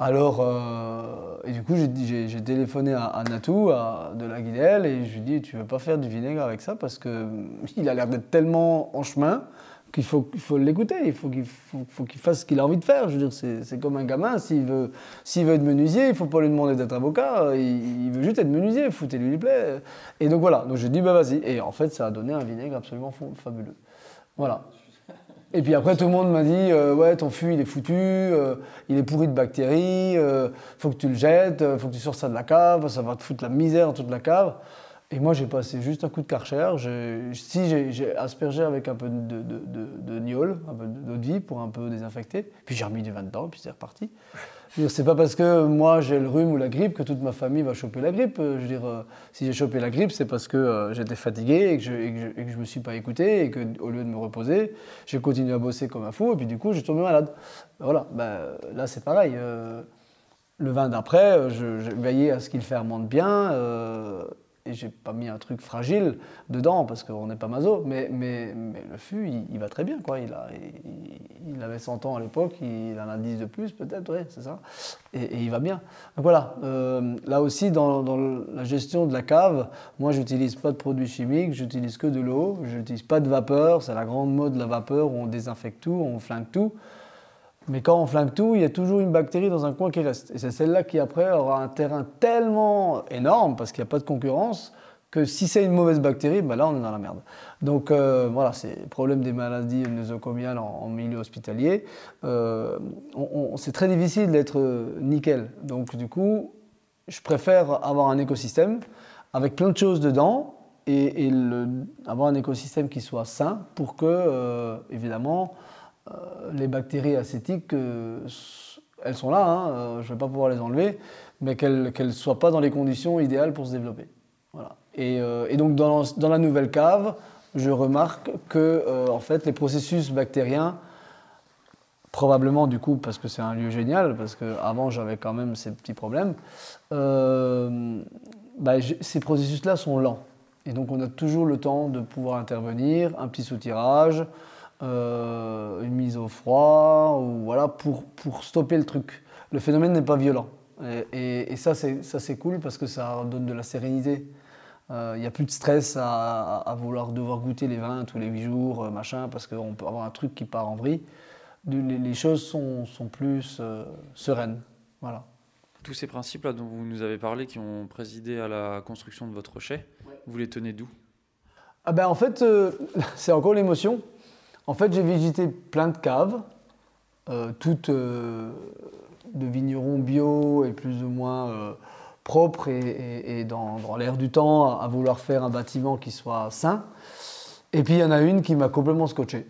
Alors, euh, et du coup, j'ai téléphoné à, Natou à- de la Guidelle et je lui ai dit, tu veux pas faire du vinaigre avec ça? Parce que euh, (laughs) il a l'air d'être tellement en chemin qu'il faut, faut l'écouter, il faut qu'il faut, qu'il fasse ce qu'il a envie de faire. Je veux dire, c'est comme un gamin, s'il veut, veut être menuisier, il faut pas lui demander d'être avocat, il, veut juste être menuisier, foutez-lui les. Et donc voilà, donc j'ai dit, bah vas-y. Et en fait, ça a donné un vinaigre absolument fa- fabuleux. Voilà. Et puis après, tout le monde m'a dit euh, Ouais, ton fût, il est foutu, euh, il est pourri de bactéries, euh, faut que tu le jettes, faut que tu sors ça de la cave, ça va te foutre la misère dans toute la cave. Et moi, j'ai passé juste un coup de karcher. Si j'ai- aspergé avec un peu de, de, gnôle, un peu d'eau de vie pour un peu désinfecter, puis j'ai remis du vin dedans, puis c'est reparti. C'est pas parce que moi j'ai le rhume ou la grippe que toute ma famille va choper la grippe. Euh, Je veux dire, euh, si j'ai chopé la grippe, c'est parce que euh, j'étais fatigué et que, je, et, me suis pas écouté et que au lieu de me reposer, j'ai continué à bosser comme un fou et puis du coup j'ai tombé malade. Voilà, ben, là c'est pareil. le vin d'après, je, je à ce qu'il fermente bien et j'ai pas mis un truc fragile dedans parce qu'on n'est pas maso. Mais, mais, mais le fût, il, va très bien. Quoi. Il, a, il, avait 100 ans à l'époque, il en a 10 de plus peut-être, ouais, c'est ça. Et, il va bien. Donc voilà, euh, là aussi dans, la gestion de la cave, moi j'utilise pas de produits chimiques, j'utilise que de l'eau, je n'utilise pas de vapeur, c'est la grande mode de la vapeur où on désinfecte tout, on flingue tout. Mais quand on flingue tout, il y a toujours une bactérie dans un coin qui reste. Et c'est celle-là qui après aura un terrain tellement énorme, parce qu'il n'y a pas de concurrence, que si c'est une mauvaise bactérie, ben là on est dans la merde. Donc euh, voilà, c'est le problème des maladies nosocomiales en, en milieu hospitalier. Euh, c'est très difficile d'être euh, nickel. Donc du coup, je préfère avoir un écosystème avec plein de choses dedans et, avoir un écosystème qui soit sain pour que, évidemment, les bactéries acétiques, euh, elles sont là, hein, euh, je ne vais pas pouvoir les enlever, mais qu'elles ne soient pas dans les conditions idéales pour se développer. Voilà. Et, euh, donc dans, la nouvelle cave, je remarque que euh, en fait les processus bactériens, probablement du coup parce que c'est un lieu génial, parce qu'avant j'avais quand même ces petits problèmes, euh, bah, ces processus-là sont lents. Et donc on a toujours le temps de pouvoir intervenir, un petit soutirage, euh, une mise au froid, ou voilà, pour, pour stopper le truc. Le phénomène n'est pas violent. Et, et- et ça, c'est ça, c'est cool parce que ça donne de la sérénité. Il n'y a plus de stress à, à- à vouloir devoir goûter les vins tous les huit jours, euh, machin, parce qu'on peut avoir un truc qui part en vrille. De- Les, les choses sont, sont plus euh, sereines. Voilà. Tous ces principes-là dont vous nous avez parlé, qui ont présidé à la construction de votre chai, vous les tenez d'où? Ah ben en fait, euh, (laughs) c'est encore l'émotion. En fait, j'ai visité plein de caves, euh, toutes euh, de vignerons bio et plus ou moins euh, propres et, dans, l'air du temps, à, à vouloir faire un bâtiment qui soit sain. Et puis il y en a une qui m'a complètement scotché,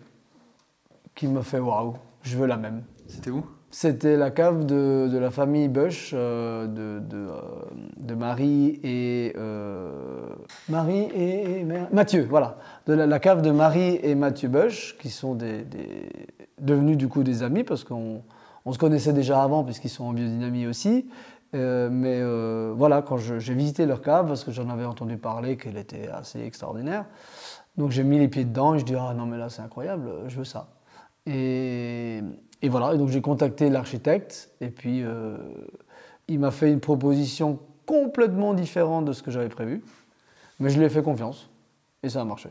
qui m'a fait waouh, je veux la même. C'était où? C'était la cave de, de la famille Bush, euh, de, euh, de Marie et. euh, Marie et. Mathieu, voilà. De la, cave de Marie et Mathieu Bush, qui sont devenus du coup des amis, parce qu'on on se connaissait déjà avant, puisqu'ils sont en biodynamie aussi. Mais voilà, quand j'ai visité leur cave, parce que j'en avais entendu parler qu'elle était assez extraordinaire, donc j'ai mis les pieds dedans et je dis Ah non, mais là c'est incroyable, je veux ça. Et, et voilà, et donc j'ai contacté l'architecte et puis euh, il m'a fait une proposition complètement différente de ce que j'avais prévu, mais je lui ai fait confiance et ça a marché.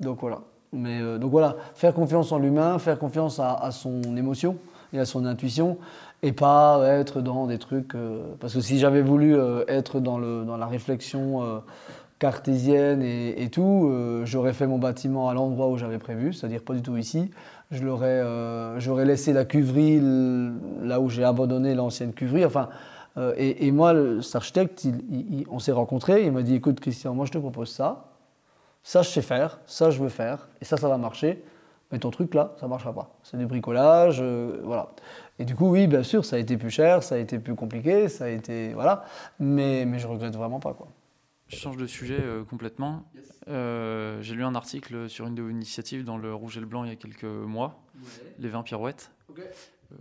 Donc voilà. Mais euh, donc voilà, faire confiance en l'humain, faire confiance à, son émotion et à son intuition, et pas être dans des trucs. euh, parce que si j'avais voulu être dans, le, dans la réflexion cartésienne et, tout, j'aurais fait mon bâtiment à l'endroit où j'avais prévu, c'est-à-dire pas du tout ici. Je l'aurais, euh, j'aurais laissé la cuverie là où j'ai abandonné l'ancienne cuverie. Enfin, euh, et, moi, cet architecte, on s'est rencontrés. Il m'a dit "Écoute, Christian, moi je te propose ça. Ça, je sais faire. Ça, je veux faire. Et ça, ça va marcher. Mais ton truc là, ça marchera pas. C'est du bricolage, euh, voilà. Et du coup, oui, bien sûr, ça a été plus cher, ça a été plus compliqué, ça a été voilà. Mais mais je regrette vraiment pas quoi. Je change de sujet euh, complètement. Euh, J'ai lu un article sur une de vos initiatives dans le Rouge et le Blanc il y a quelques mois, les 20 pirouettes. Euh,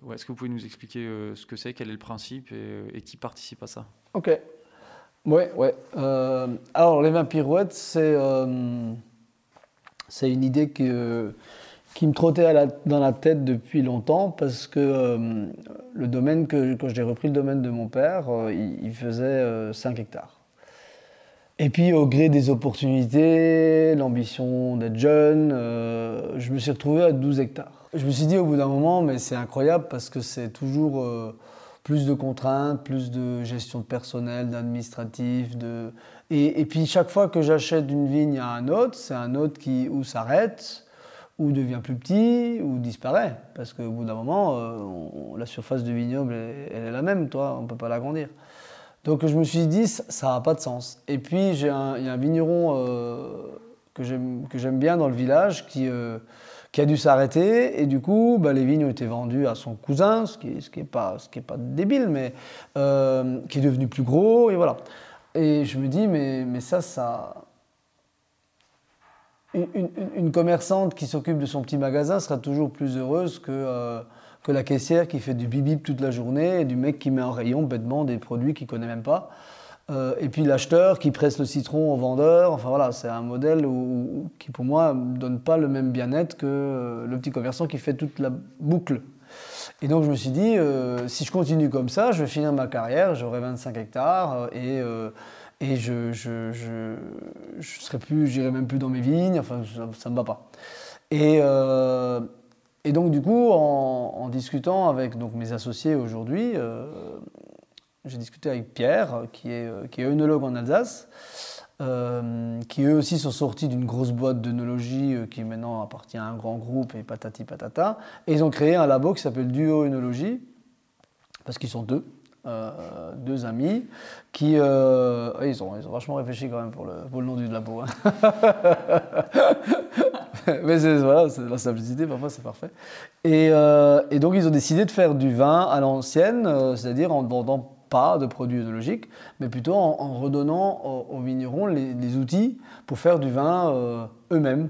ouais, Est-ce que vous pouvez nous expliquer euh, ce que c'est, quel est le principe et, et qui participe à ça? Ok. Ouais, ouais. Euh, alors, les 20 pirouettes, c'est euh, c'est une idée que, qui me trottait à la- dans la tête depuis longtemps parce que euh, le domaine, que, quand j'ai repris le domaine de mon père, euh, il, il faisait euh, 5 hectares. Et puis, au gré des opportunités, l'ambition d'être jeune, euh, je me suis retrouvé à 12 hectares. Je me suis dit au bout d'un moment, mais c'est incroyable parce que c'est toujours euh, plus de contraintes, plus de gestion de personnel, d'administratif. De... Et, puis, chaque fois que j'achète une vigne à un autre, c'est un autre qui ou s'arrête, ou devient plus petit, ou disparaît. Parce qu'au bout d'un moment, euh, la surface du vignoble, elle, elle est la même, toi, on ne peut pas l'agrandir. Donc je me suis dit, ça n'a pas de sens. Et puis il y a un vigneron euh, que j'aime bien dans le village qui, euh, a dû s'arrêter. Et du coup, bah, les vignes ont été vendues à son cousin, ce qui n'est pas, débile, mais euh, qui est devenu plus gros. Et voilà. Et je me dis, mais, mais ça, ça... Une, commerçante qui s'occupe de son petit magasin sera toujours plus heureuse que, que la caissière qui fait du bibip toute la journée et du mec qui met en rayon bêtement des produits qu'il connaît même pas. Euh, et puis l'acheteur qui presse le citron au vendeur. Enfin voilà, c'est un modèle qui pour moi ne donne pas le même bien-être que euh, le petit commerçant qui fait toute la boucle. Et donc je me suis dit, euh, si je continue comme ça, je vais finir ma carrière, j'aurai 25 hectares et, et je je, je, plus, j'irai même plus dans mes vignes, enfin ça ne me va pas. Et, et donc du coup, en, discutant avec donc, mes associés aujourd'hui, euh, j'ai discuté avec Pierre, qui est, euh, qui est œnologue en Alsace, euh, qui eux aussi sont sortis d'une grosse boîte d'œnologie qui maintenant appartient à un grand groupe et patati patata. Et ils ont créé un labo qui s'appelle Duo œnologie, parce qu'ils sont deux, deux amis, qui... ouais, ils, ont, ils ont vachement réfléchi quand même pour le, pour le nom du labo. hein. (laughs) (laughs) Mais voilà, la simplicité, parfois c'est parfait. Et, euh, et donc ils ont décidé de faire du vin à l'ancienne, euh, c'est-à-dire en vendant pas de produits œnologiques, mais plutôt en, redonnant aux, vignerons les, outils pour faire du vin euh, eux-mêmes.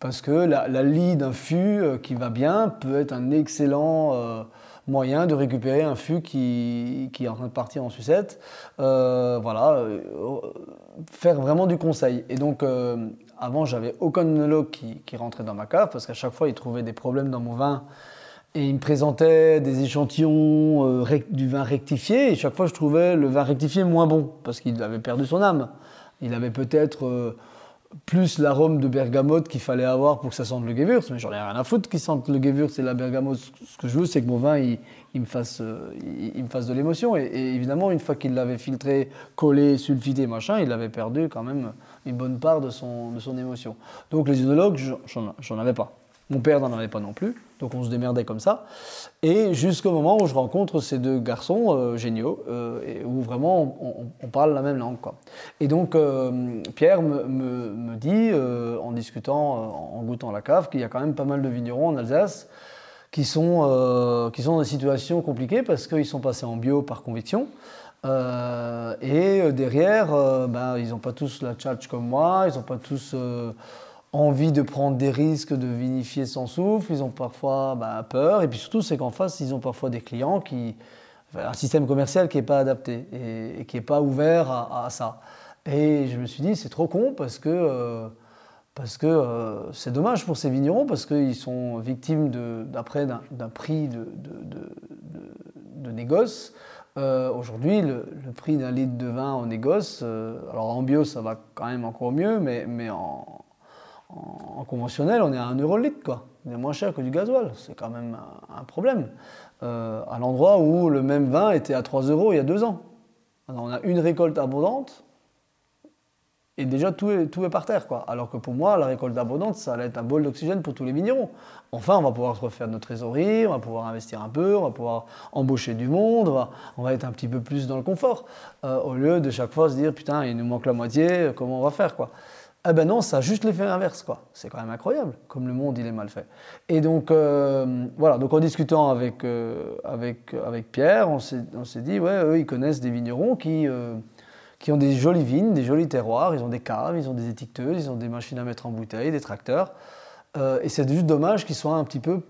Parce que la, la lie d'un fût qui va bien peut être un excellent moyen de récupérer un fût qui, qui, est en train de partir en sucette. voilà, faire vraiment du conseil. Et donc, avant, j'avais aucun œnologue qui, rentrait dans ma cave parce qu'à chaque fois, il trouvait des problèmes dans mon vin et il me présentait des échantillons euh, du vin rectifié, et chaque fois je trouvais le vin rectifié moins bon, parce qu'il avait perdu son âme. Il avait peut-être euh, plus l'arôme de bergamote qu'il fallait avoir pour que ça sente le Gewürz, mais j'en ai rien à foutre qu'il sente le Gewürz et la bergamote. Ce que je veux, c'est que mon vin, il, me, fasse, euh, me fasse de l'émotion. Et, évidemment, une fois qu'il l'avait filtré, collé, sulfité, machin, il avait perdu quand même une bonne part de son, de son émotion. Donc les œnologues, j'en avais pas. Mon père n'en avait pas non plus, donc on se démerdait comme ça. Et jusqu'au moment où je rencontre ces deux garçons euh, géniaux, euh, où vraiment on, parle la même langue. Et donc euh, Pierre me, dit, en discutant, en goûtant la cave, qu'il y a quand même pas mal de vignerons en Alsace qui sont, qui sont dans des situations compliquées parce qu'ils sont passés en bio par conviction. Et derrière, ben, ils n'ont pas tous la tchatch comme moi, ils n'ont pas tous envie de prendre des risques, de vinifier sans souffle, ils ont parfois bah, peur, et puis surtout c'est qu'en face, ils ont parfois des clients qui... un système commercial qui n'est pas adapté et, qui n'est pas ouvert à, ça. Et je me suis dit, c'est trop con parce que... Euh, parce que euh, c'est dommage pour ces vignerons, parce qu'ils sont victimes d'après d'un prix de, de, négoce. Euh, aujourd'hui, le, prix d'un litre de vin en négoce, alors en bio ça va quand même encore mieux, mais, mais en, en, conventionnel, on est à 1 euro le litre, quoi. On est moins cher que du gasoil. C'est quand même un, problème. Euh, à l'endroit où le même vin était à 3 euros il y a deux ans. on a une récolte abondante et déjà tout est, tout est par terre. Quoi. Alors que pour moi, la récolte abondante, ça allait être un bol d'oxygène pour tous les vignerons. Enfin, on va pouvoir refaire notre trésorerie, on va pouvoir investir un peu, on va pouvoir embaucher du monde, on va, être un petit peu plus dans le confort. Euh, au lieu de chaque fois se dire, putain, il nous manque la moitié, comment on va faire quoi. Ah ben non, ça a juste l'effet inverse, quoi. C'est quand même incroyable, comme le monde il est mal fait. Et donc euh, voilà, donc en discutant avec euh, avec avec Pierre, on s'est dit ouais, eux ils connaissent des vignerons qui qui ont des jolies vignes, des jolis terroirs, ils ont des caves, ils ont des étiqueteuses, ils ont des machines à mettre en bouteille, des tracteurs. et c'est juste dommage qu'ils soient un petit peu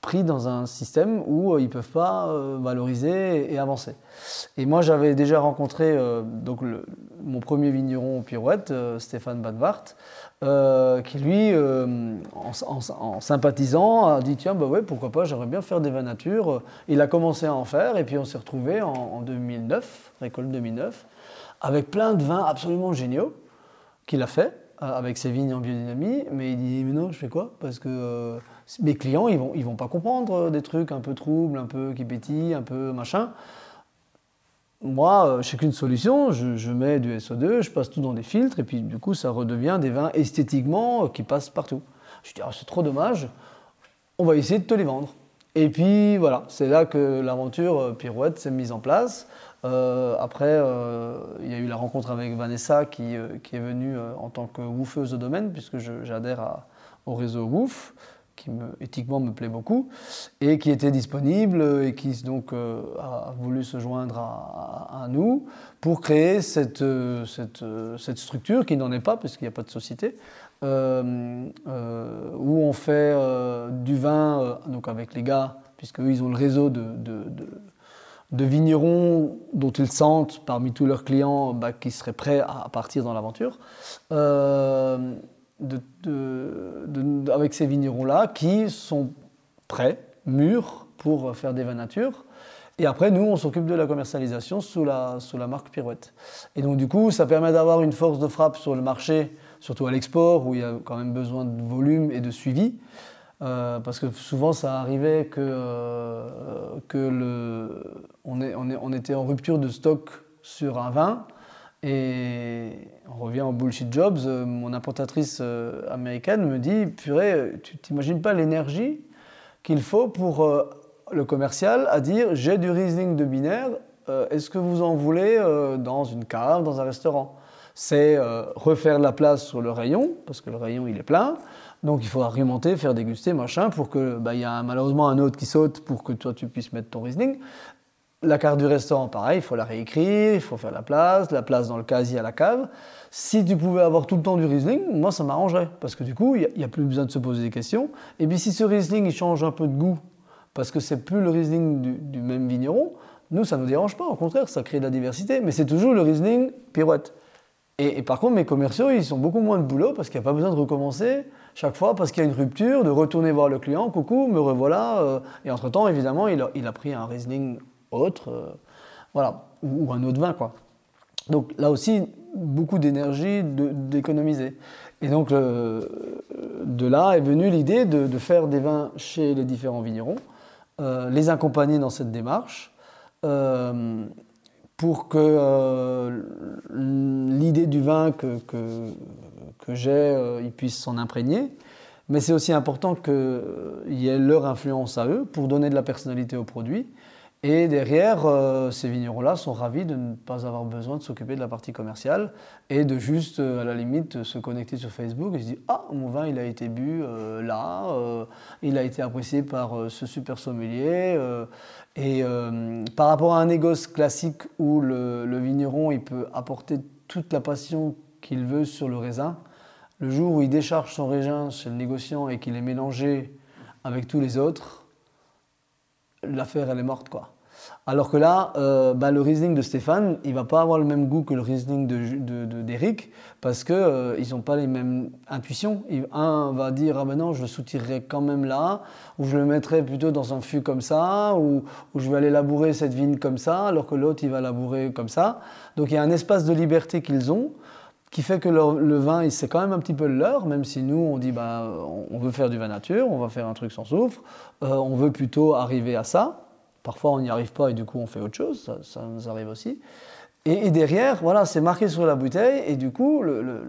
pris dans un système où euh, ils ne peuvent pas euh, valoriser et, avancer. Et moi, j'avais déjà rencontré euh, donc mon premier vigneron pirouette, Stéphane Badvart, qui lui, en, sympathisant, a dit tiens, bah ouais, pourquoi pas, j'aimerais bien faire des vins nature. Il a commencé à en faire et puis on s'est retrouvé en, en 2009, récolte 2009, avec plein de vins absolument géniaux qu'il a fait avec ses vignes en biodynamie. Mais il dit mais non, je fais quoi? Parce que mes clients, ils vont, ils vont pas comprendre euh, des trucs un peu troubles, un peu qui pétillent, un peu machin. Moi, euh, je qu'une solution, je, mets du SO2, je passe tout dans des filtres, et puis du coup, ça redevient des vins esthétiquement euh, qui passent partout. Je dis, ah, c'est trop dommage, on va essayer de te les vendre. Et puis voilà, c'est là que l'aventure Pirouette s'est mise en place. Après, il y a eu la rencontre avec Vanessa qui, qui est venue en tant que woofeuse de domaine, puisque j'adhère au réseau Woof qui me, éthiquement me plaît beaucoup, et qui était disponible et qui donc euh, a voulu se joindre à, nous pour créer cette, structure qui n'en est pas, puisqu'il n'y a pas de société, euh, euh, où on fait du vin donc avec les gars, puisque ils ont le réseau de, vignerons dont ils sentent parmi tous leurs clients bah, qui seraient prêts à partir dans l'aventure de, avec ces vignerons-là qui sont prêts, mûrs, pour faire des vins nature. Et après, nous, on s'occupe de la commercialisation sous la, sous la marque Pirouette. Et donc, du coup, ça permet d'avoir une force de frappe sur le marché, surtout à l'export, où il y a quand même besoin de volume et de suivi. Euh, parce que souvent, ça arrivait que, euh, que le, on, est, on, est, on était en rupture de stock sur un vin. Et on revient au bullshit jobs. Euh, mon importatrice américaine me dit Purée, tu t'imagines pas l'énergie qu'il faut pour le commercial à dire J'ai du Riesling de binaire, est-ce que vous en voulez dans une cave, dans un restaurant? C'est refaire la place sur le rayon, parce que le rayon il est plein. Donc il faut argumenter, faire déguster, machin, pour que bah, il y a malheureusement un autre qui saute pour que toi tu puisses mettre ton Riesling. La carte du restaurant, pareil, il faut la réécrire, il faut faire la place, la place dans le casier à la cave. Si tu pouvais avoir tout le temps du Riesling, moi ça m'arrangerait, parce que du coup, il n'y a, plus besoin de se poser des questions. Et puis si ce Riesling, il change un peu de goût, parce que c'est plus le Riesling du, même vigneron, nous, ça ne nous dérange pas, au contraire, ça crée de la diversité, mais c'est toujours le Riesling pirouette. Et, par contre, mes commerciaux, ils sont beaucoup moins de boulot, parce qu'il n'y a pas besoin de recommencer chaque fois, parce qu'il y a une rupture, de retourner voir le client, coucou, me revoilà. Euh, et entre-temps, évidemment, il a, pris un Riesling autre, euh, voilà, ou, un autre vin, quoi. Donc là aussi, beaucoup d'énergie d'économiser. Et donc de là est venue l'idée de, faire des vins chez les différents vignerons, euh, les accompagner dans cette démarche, euh, pour que euh, l'idée du vin que, que j'ai, ils puissent s'en imprégner. Mais c'est aussi important qu'il y ait leur influence à eux pour donner de la personnalité au produit et derrière, euh, ces vignerons-là sont ravis de ne pas avoir besoin de s'occuper de la partie commerciale et de juste, euh, à la limite, se connecter sur Facebook et se dire Ah, mon vin, il a été bu euh, là, il a été apprécié par ce super sommelier. et par rapport à un négoce classique où le, le, vigneron il peut apporter toute la passion qu'il veut sur le raisin, le jour où il décharge son raisin chez le négociant et qu'il est mélangé avec tous les autres, l'affaire elle est morte quoi. Alors que là, euh, bah, le Riesling de Stéphane, il va pas avoir le même goût que le Riesling d'Eric de, parce qu'ils euh, ils n'ont pas les mêmes intuitions. Un va dire ah ben non, je le soutirerai quand même là, ou je le mettrai plutôt dans un fût comme ça, ou, je vais aller labourer cette vigne comme ça, alors que l'autre il va labourer comme ça. Donc il y a un espace de liberté qu'ils ont qui fait que le, vin, c'est quand même un petit peu leur, même si nous, on dit, bah, on veut faire du vin nature, on va faire un truc sans soufre, euh, on veut plutôt arriver à ça. Parfois, on n'y arrive pas et du coup, on fait autre chose, ça, nous arrive aussi. Et, derrière, voilà, c'est marqué sur la bouteille, et du coup, le,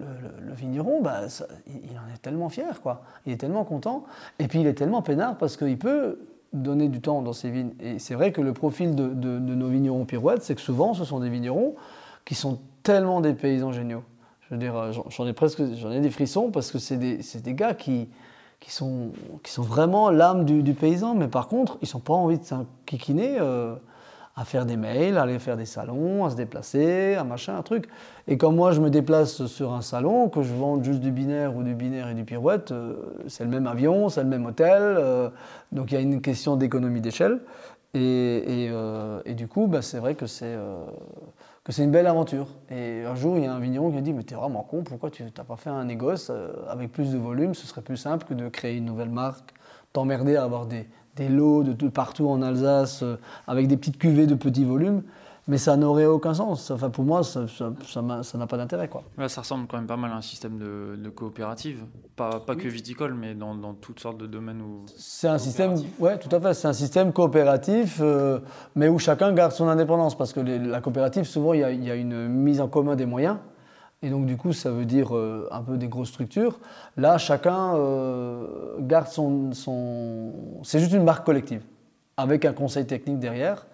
vigneron, bah, il, en est tellement fier, quoi. Il est tellement content, et puis il est tellement peinard parce qu'il peut donner du temps dans ses vignes. Et c'est vrai que le profil de, de nos vignerons pirouettes, c'est que souvent, ce sont des vignerons qui sont tellement des paysans géniaux. Je euh, j'en ai presque j'en ai des frissons parce que c'est des, des, gars qui, qui, sont, qui sont vraiment l'âme du, paysan, mais par contre, ils n'ont pas envie de s'enquiquiner euh, à faire des mails, à aller faire des salons, à se déplacer, à machin, un truc. Et quand moi je me déplace sur un salon, que je vends juste du binaire ou du binaire et du pirouette, euh, c'est le même avion, c'est le même hôtel, donc il y a une question d'économie d'échelle. Et, du coup, bah, c'est vrai que c'est c'est une belle aventure. Et un jour, il y a un vigneron qui me dit Mais t'es vraiment con, pourquoi tu n'as pas fait un négoce euh, avec plus de volume? Ce serait plus simple que de créer une nouvelle marque, t'emmerder à avoir des, des lots de, partout en Alsace euh, avec des petites cuvées de petits volumes mais ça n'aurait aucun sens. Enfin, pour moi, ça n'a pas d'intérêt. Quoi. ça ressemble quand même pas mal à un système de, coopérative, pas, pas que viticole, mais dans, dans, toutes sortes de domaines où. C'est un système, ouais, tout à fait. C'est un système coopératif, euh, mais où chacun garde son indépendance, parce que la coopérative, souvent, il y, a, une mise en commun des moyens. Et donc, du coup, ça veut dire euh, un peu des grosses structures. Là, chacun euh, garde son. son... C'est juste une marque collective, avec un conseil technique derrière.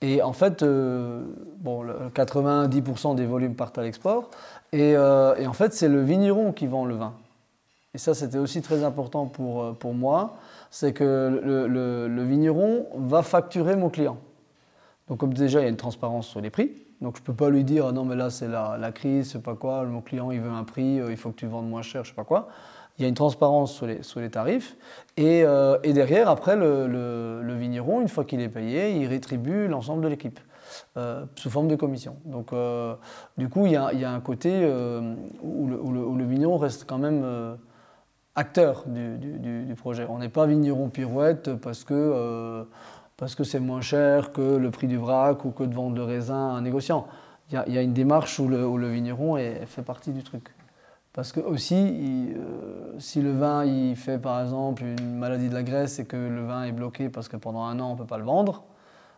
Et en fait, euh, bon, 90% des volumes partent à l'export. Euh, et, en fait, c'est le vigneron qui vend le vin. Et ça, c'était aussi très important pour, euh, pour moi. C'est que le, vigneron va facturer mon client. Donc, comme déjà, il y a une transparence sur les prix. Donc, je ne peux pas lui dire, ah non, mais là, c'est la, la crise, c'est pas quoi, mon client, il veut un prix, il faut que tu vendes moins cher, je sais pas quoi il y a une transparence sur les, sur les tarifs. Et, euh, derrière, après, le, le, vigneron, une fois qu'il est payé, il rétribue l'ensemble de l'équipe euh, sous forme de commission. Donc, euh, du coup, il y, a, un côté où le, le, vigneron reste quand même acteur du, projet. On n'est pas vigneron pirouette parce que parce c'est moins cher que le prix du vrac ou que de vendre de raisin à un négociant. Il y, a, une démarche où le, où le vigneron est, fait partie du truc. Parce que aussi, euh, si le vin il fait par exemple une maladie de la graisse et que le vin est bloqué parce que pendant un an on ne peut pas le vendre,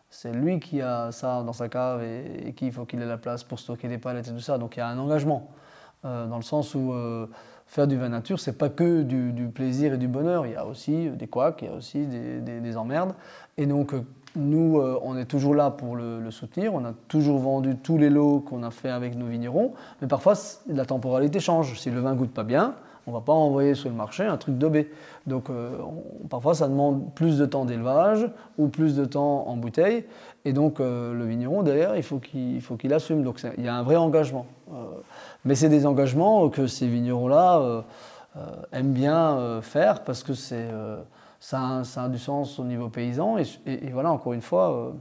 c'est lui qui a ça dans sa cave et, qu'il faut qu'il ait la place pour stocker des palettes et tout ça. Donc il y a un engagement, euh, dans le sens où euh, faire du vin nature, c'est pas que du, plaisir et du bonheur, il y a aussi des couacs, il y a aussi des, des emmerdes. Et donc nous, euh, on est toujours là pour le, soutenir. On a toujours vendu tous les lots qu'on a fait avec nos vignerons. Mais parfois, la temporalité change. Si le vin goûte pas bien, On va pas envoyer sur le marché un truc d'OB. Donc euh, parfois ça demande plus de temps d'élevage ou plus de temps en bouteille. Et donc euh, le vigneron derrière, il faut qu'il faut qu'il assume. Donc il y a un vrai engagement. mais c'est des engagements que ces vignerons-là aiment bien faire parce que c'est ça, ça, a du sens au niveau paysan. et voilà, encore une fois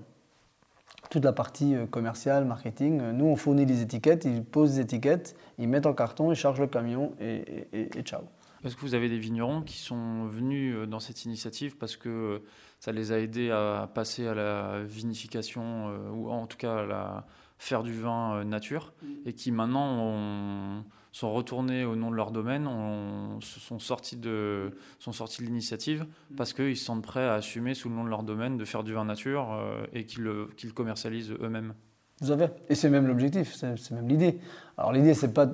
toute la partie euh, commerciale, marketing. Nous, on fournit les étiquettes, ils posent les étiquettes, ils mettent en carton, ils chargent le camion et, et, ciao. Est-ce que vous avez des vignerons qui sont venus euh, dans cette initiative parce que ça les a aidés à passer à la vinification euh, ou en tout cas à la faire du vin nature mm. et qui maintenant ont sont retournés au nom de leur domaine, on, sont sortis de, sont sortis de l'initiative mm. parce qu'ils se sentent prêts à assumer sous le nom de leur domaine de faire du vin nature euh, et qu'ils le, commercialisent eux-mêmes. Vous avez, et c'est même l'objectif, c'est même l'idée. Alors l'idée, c'est pas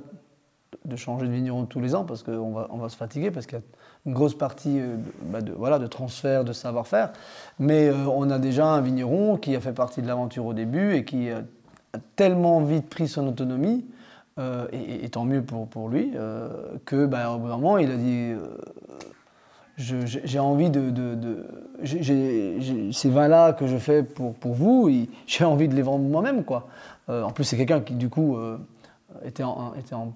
de changer de vigneron tous les ans parce qu'on va, on va se fatiguer parce qu'il y a une grosse partie euh, bah, de, voilà, de transfert, de savoir-faire. Mais euh, on a déjà un vigneron qui a fait partie de l'aventure au début et qui a tellement vite pris son autonomie euh, et, tant mieux pour, pour lui, euh, que bah, au bout d'un moment, il a dit euh, j'ai envie de. ces vins-là que je fais pour, pour vous, (laughs) j'ai envie de les vendre moi-même. quoi. en plus, c'est quelqu'un qui, du coup, était, en, était en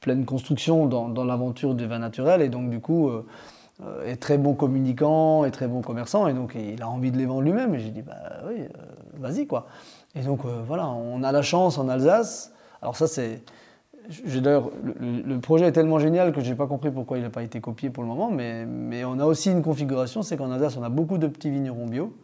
pleine construction dans, dans l'aventure du vin naturel et donc, du coup, est très bon communicant, est très bon commerçant et donc il a envie de les vendre lui-même. Et j'ai dit bah oui, vas-y quoi. Et donc voilà, on a la chance en Alsace. Alors ça, c'est D'ailleurs, le, projet est tellement génial que je n'ai pas compris pourquoi il n'a pas été copié pour le moment, mais, mais on a aussi une configuration, c'est qu'en Alsace, on a beaucoup de petits vignerons bio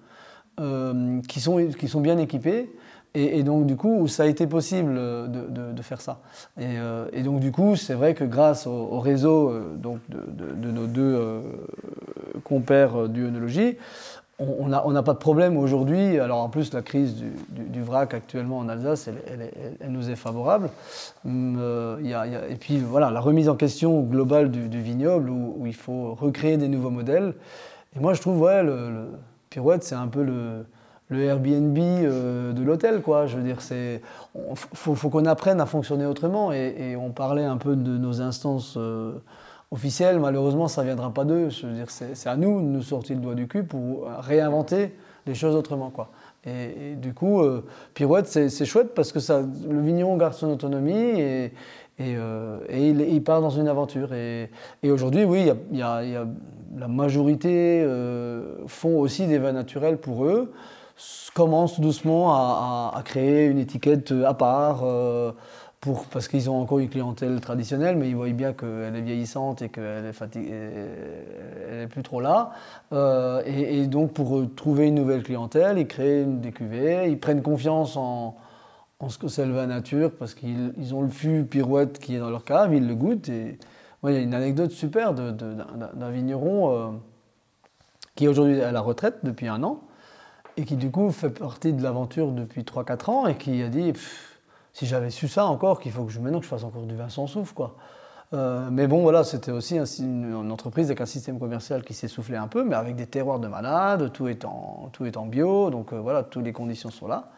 euh, qui, sont, qui sont bien équipés, et, donc du coup, ça a été possible de, faire ça. Et, euh, et, donc du coup, c'est vrai que grâce au, réseau euh, donc de, nos deux compères d'UNologie, on n'a pas de problème aujourd'hui. Alors en plus, la crise du, vrac actuellement en Alsace, elle, nous est favorable. Hum, euh, et puis voilà, la remise en question globale du, vignoble où, il faut recréer des nouveaux modèles. Et moi, je trouve, ouais, le, Pirouette, c'est un peu le, Airbnb euh, de l'hôtel, quoi. Je veux dire, c'est, faut, faut qu'on apprenne à fonctionner autrement. Et, on parlait un peu de nos instances. Euh, officiel, malheureusement, ça ne viendra pas d'eux. C'est à nous de nous sortir le doigt du cul pour réinventer les choses autrement. Quoi. Et, du coup, euh, Pirouette, c'est chouette parce que ça, le vigneron garde son autonomie et, euh, il, part dans une aventure. Et, aujourd'hui, oui, il y, a, la majorité euh, font aussi des vins naturels pour eux, commencent doucement à créer une étiquette à part parce qu'ils ont encore une clientèle traditionnelle, mais ils voient bien qu'elle est vieillissante et qu'elle est fatiguée, elle n'est plus trop là. Euh, et, donc pour trouver une nouvelle clientèle, ils créent des cuvées, ils prennent confiance en, ce que c'est le vin nature, parce qu'ils ont le fût pirouette qui est dans leur cave, ils le goûtent. Et il y a une anecdote super d'un vigneron euh, qui est aujourd'hui à la retraite depuis un an, et qui du coup fait partie de l'aventure depuis 3-4 ans, et qui a dit si j'avais su ça encore, qu'il faut que je, maintenant que je fasse encore du vin sans souffle, quoi. Euh, mais bon, voilà, c'était aussi une, entreprise avec un système commercial qui s'essoufflait un peu, mais avec des terroirs de malades, tout est en, tout bio, donc euh, voilà, toutes les conditions sont là.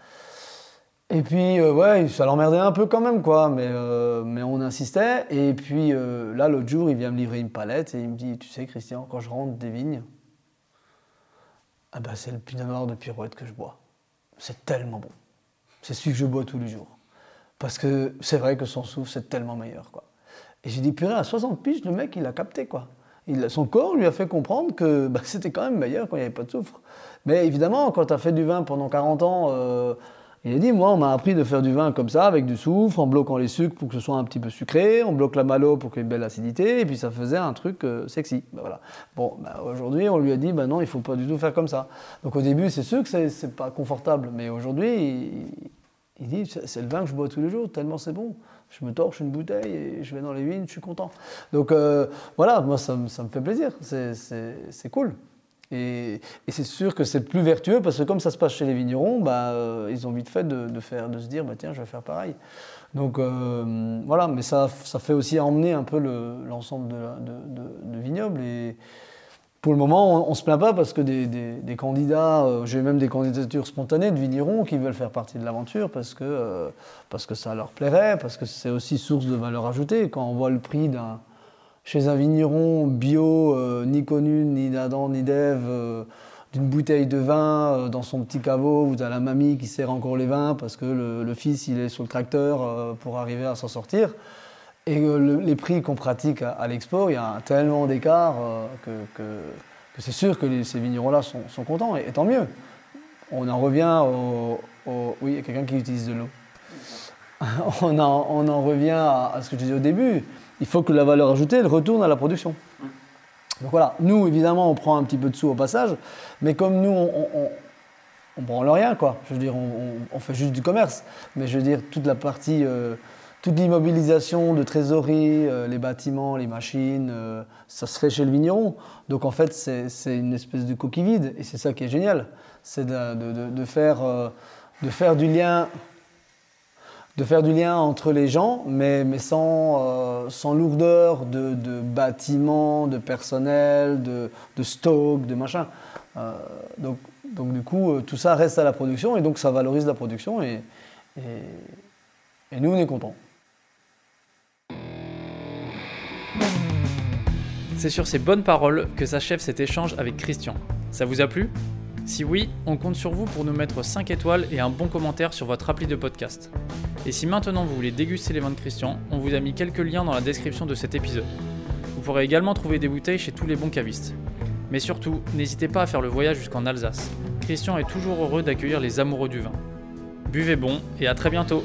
Et puis, euh, ouais, ça l'emmerdait un peu quand même, quoi, mais, mais on insistait. Et puis là, l'autre jour, il vient me livrer une palette et il me dit Tu sais, Christian, quand je rentre des vignes, ah ben, c'est le pinot noir de pirouette que je bois. C'est tellement bon. C'est celui que je bois tous les jours. Parce que c'est vrai que son souffle, c'est tellement meilleur. Quoi. Et j'ai dit, purée, à 60 piges, le mec, il a capté. quoi. Son corps lui a fait comprendre que bah, (laughs) c'était quand même meilleur quand il n'y avait pas de soufre. Mais évidemment, quand tu as fait du vin pendant 40 ans, euh, il a dit, moi, on m'a appris de faire du vin comme ça, avec du soufre, en bloquant les sucres pour que ce soit un petit peu sucré, on bloque la malo pour qu'il y ait une belle acidité, et puis ça faisait un truc euh, sexy. Bah, voilà. Bon, bah, aujourd'hui, on lui a dit, bah non, il ne faut pas du tout faire comme ça. Donc au début, c'est sûr que c'est pas confortable, mais aujourd'hui, il dit, c'est le vin que je bois tous les jours, tellement c'est bon. Je me torche une bouteille et je vais dans les vignes, je suis content. Donc euh, voilà, moi ça, me fait plaisir, c'est cool. Et, c'est sûr que c'est plus vertueux parce que comme ça se passe chez les vignerons, bah, euh, ils ont vite fait de, faire, de se dire, bah, tiens, je vais faire pareil. Donc euh, voilà, mais ça, ça fait aussi emmener un peu l'ensemble de, de, de, vignobles. Et, pour le moment, on ne se plaint pas parce que des, candidats, euh, j'ai même des candidatures spontanées de vignerons qui veulent faire partie de l'aventure parce, que euh, parce que ça leur plairait, parce que c'est aussi source de valeur ajoutée. Quand on voit le prix chez un vigneron bio, euh, ni connu, ni d'Adam, ni d'Ève, d'une bouteille de vin dans son petit caveau, où tu la mamie qui sert encore les vins parce que le, le fils il est sur le tracteur pour arriver à s'en sortir. Et le- les prix qu'on pratique à, à l'expo, il y a tellement d'écart que, que- c'est sûr que ces vignerons-là sont, contents, et, tant mieux. On en revient au... oui, il y a quelqu'un qui utilise de l'eau. (laughs) on, en, revient à, ce que je disais au début. Il faut que la valeur ajoutée elle retourne à la production. Donc voilà, nous évidemment on prend un petit peu de sous au passage, mais comme nous on, on, on, rien quoi. Je veux dire, on fait juste du commerce, mais je veux dire toute la partie, euh, toute l'immobilisation de trésorerie, euh, les bâtiments, les machines, euh, ça se fait chez le vigneron. Donc en fait c'est une espèce de coquille vide et c'est ça qui est génial, c'est de, de- de- faire, euh, de faire du lien de faire du lien entre les gens, mais, mais sans, euh, sans lourdeur de, de bâtiments, de personnel, de, de stock, de machin. Euh, donc, donc du coup, euh, tout ça reste à la production et donc ça valorise la production et, et, et nous, on est contents. C'est sur ces bonnes paroles que s'achève cet échange avec Christian. Ça vous a plu? Si oui, on compte sur vous pour nous mettre 5 étoiles et un bon commentaire sur votre appli de podcast. Et si maintenant vous voulez déguster les vins de Christian, on vous a mis quelques liens dans la description de cet épisode. Vous pourrez également trouver des bouteilles chez tous les bons cavistes. Mais surtout, n'hésitez pas à faire le voyage jusqu'en Alsace. Christian est toujours heureux d'accueillir les amoureux du vin. Buvez bon et à très bientôt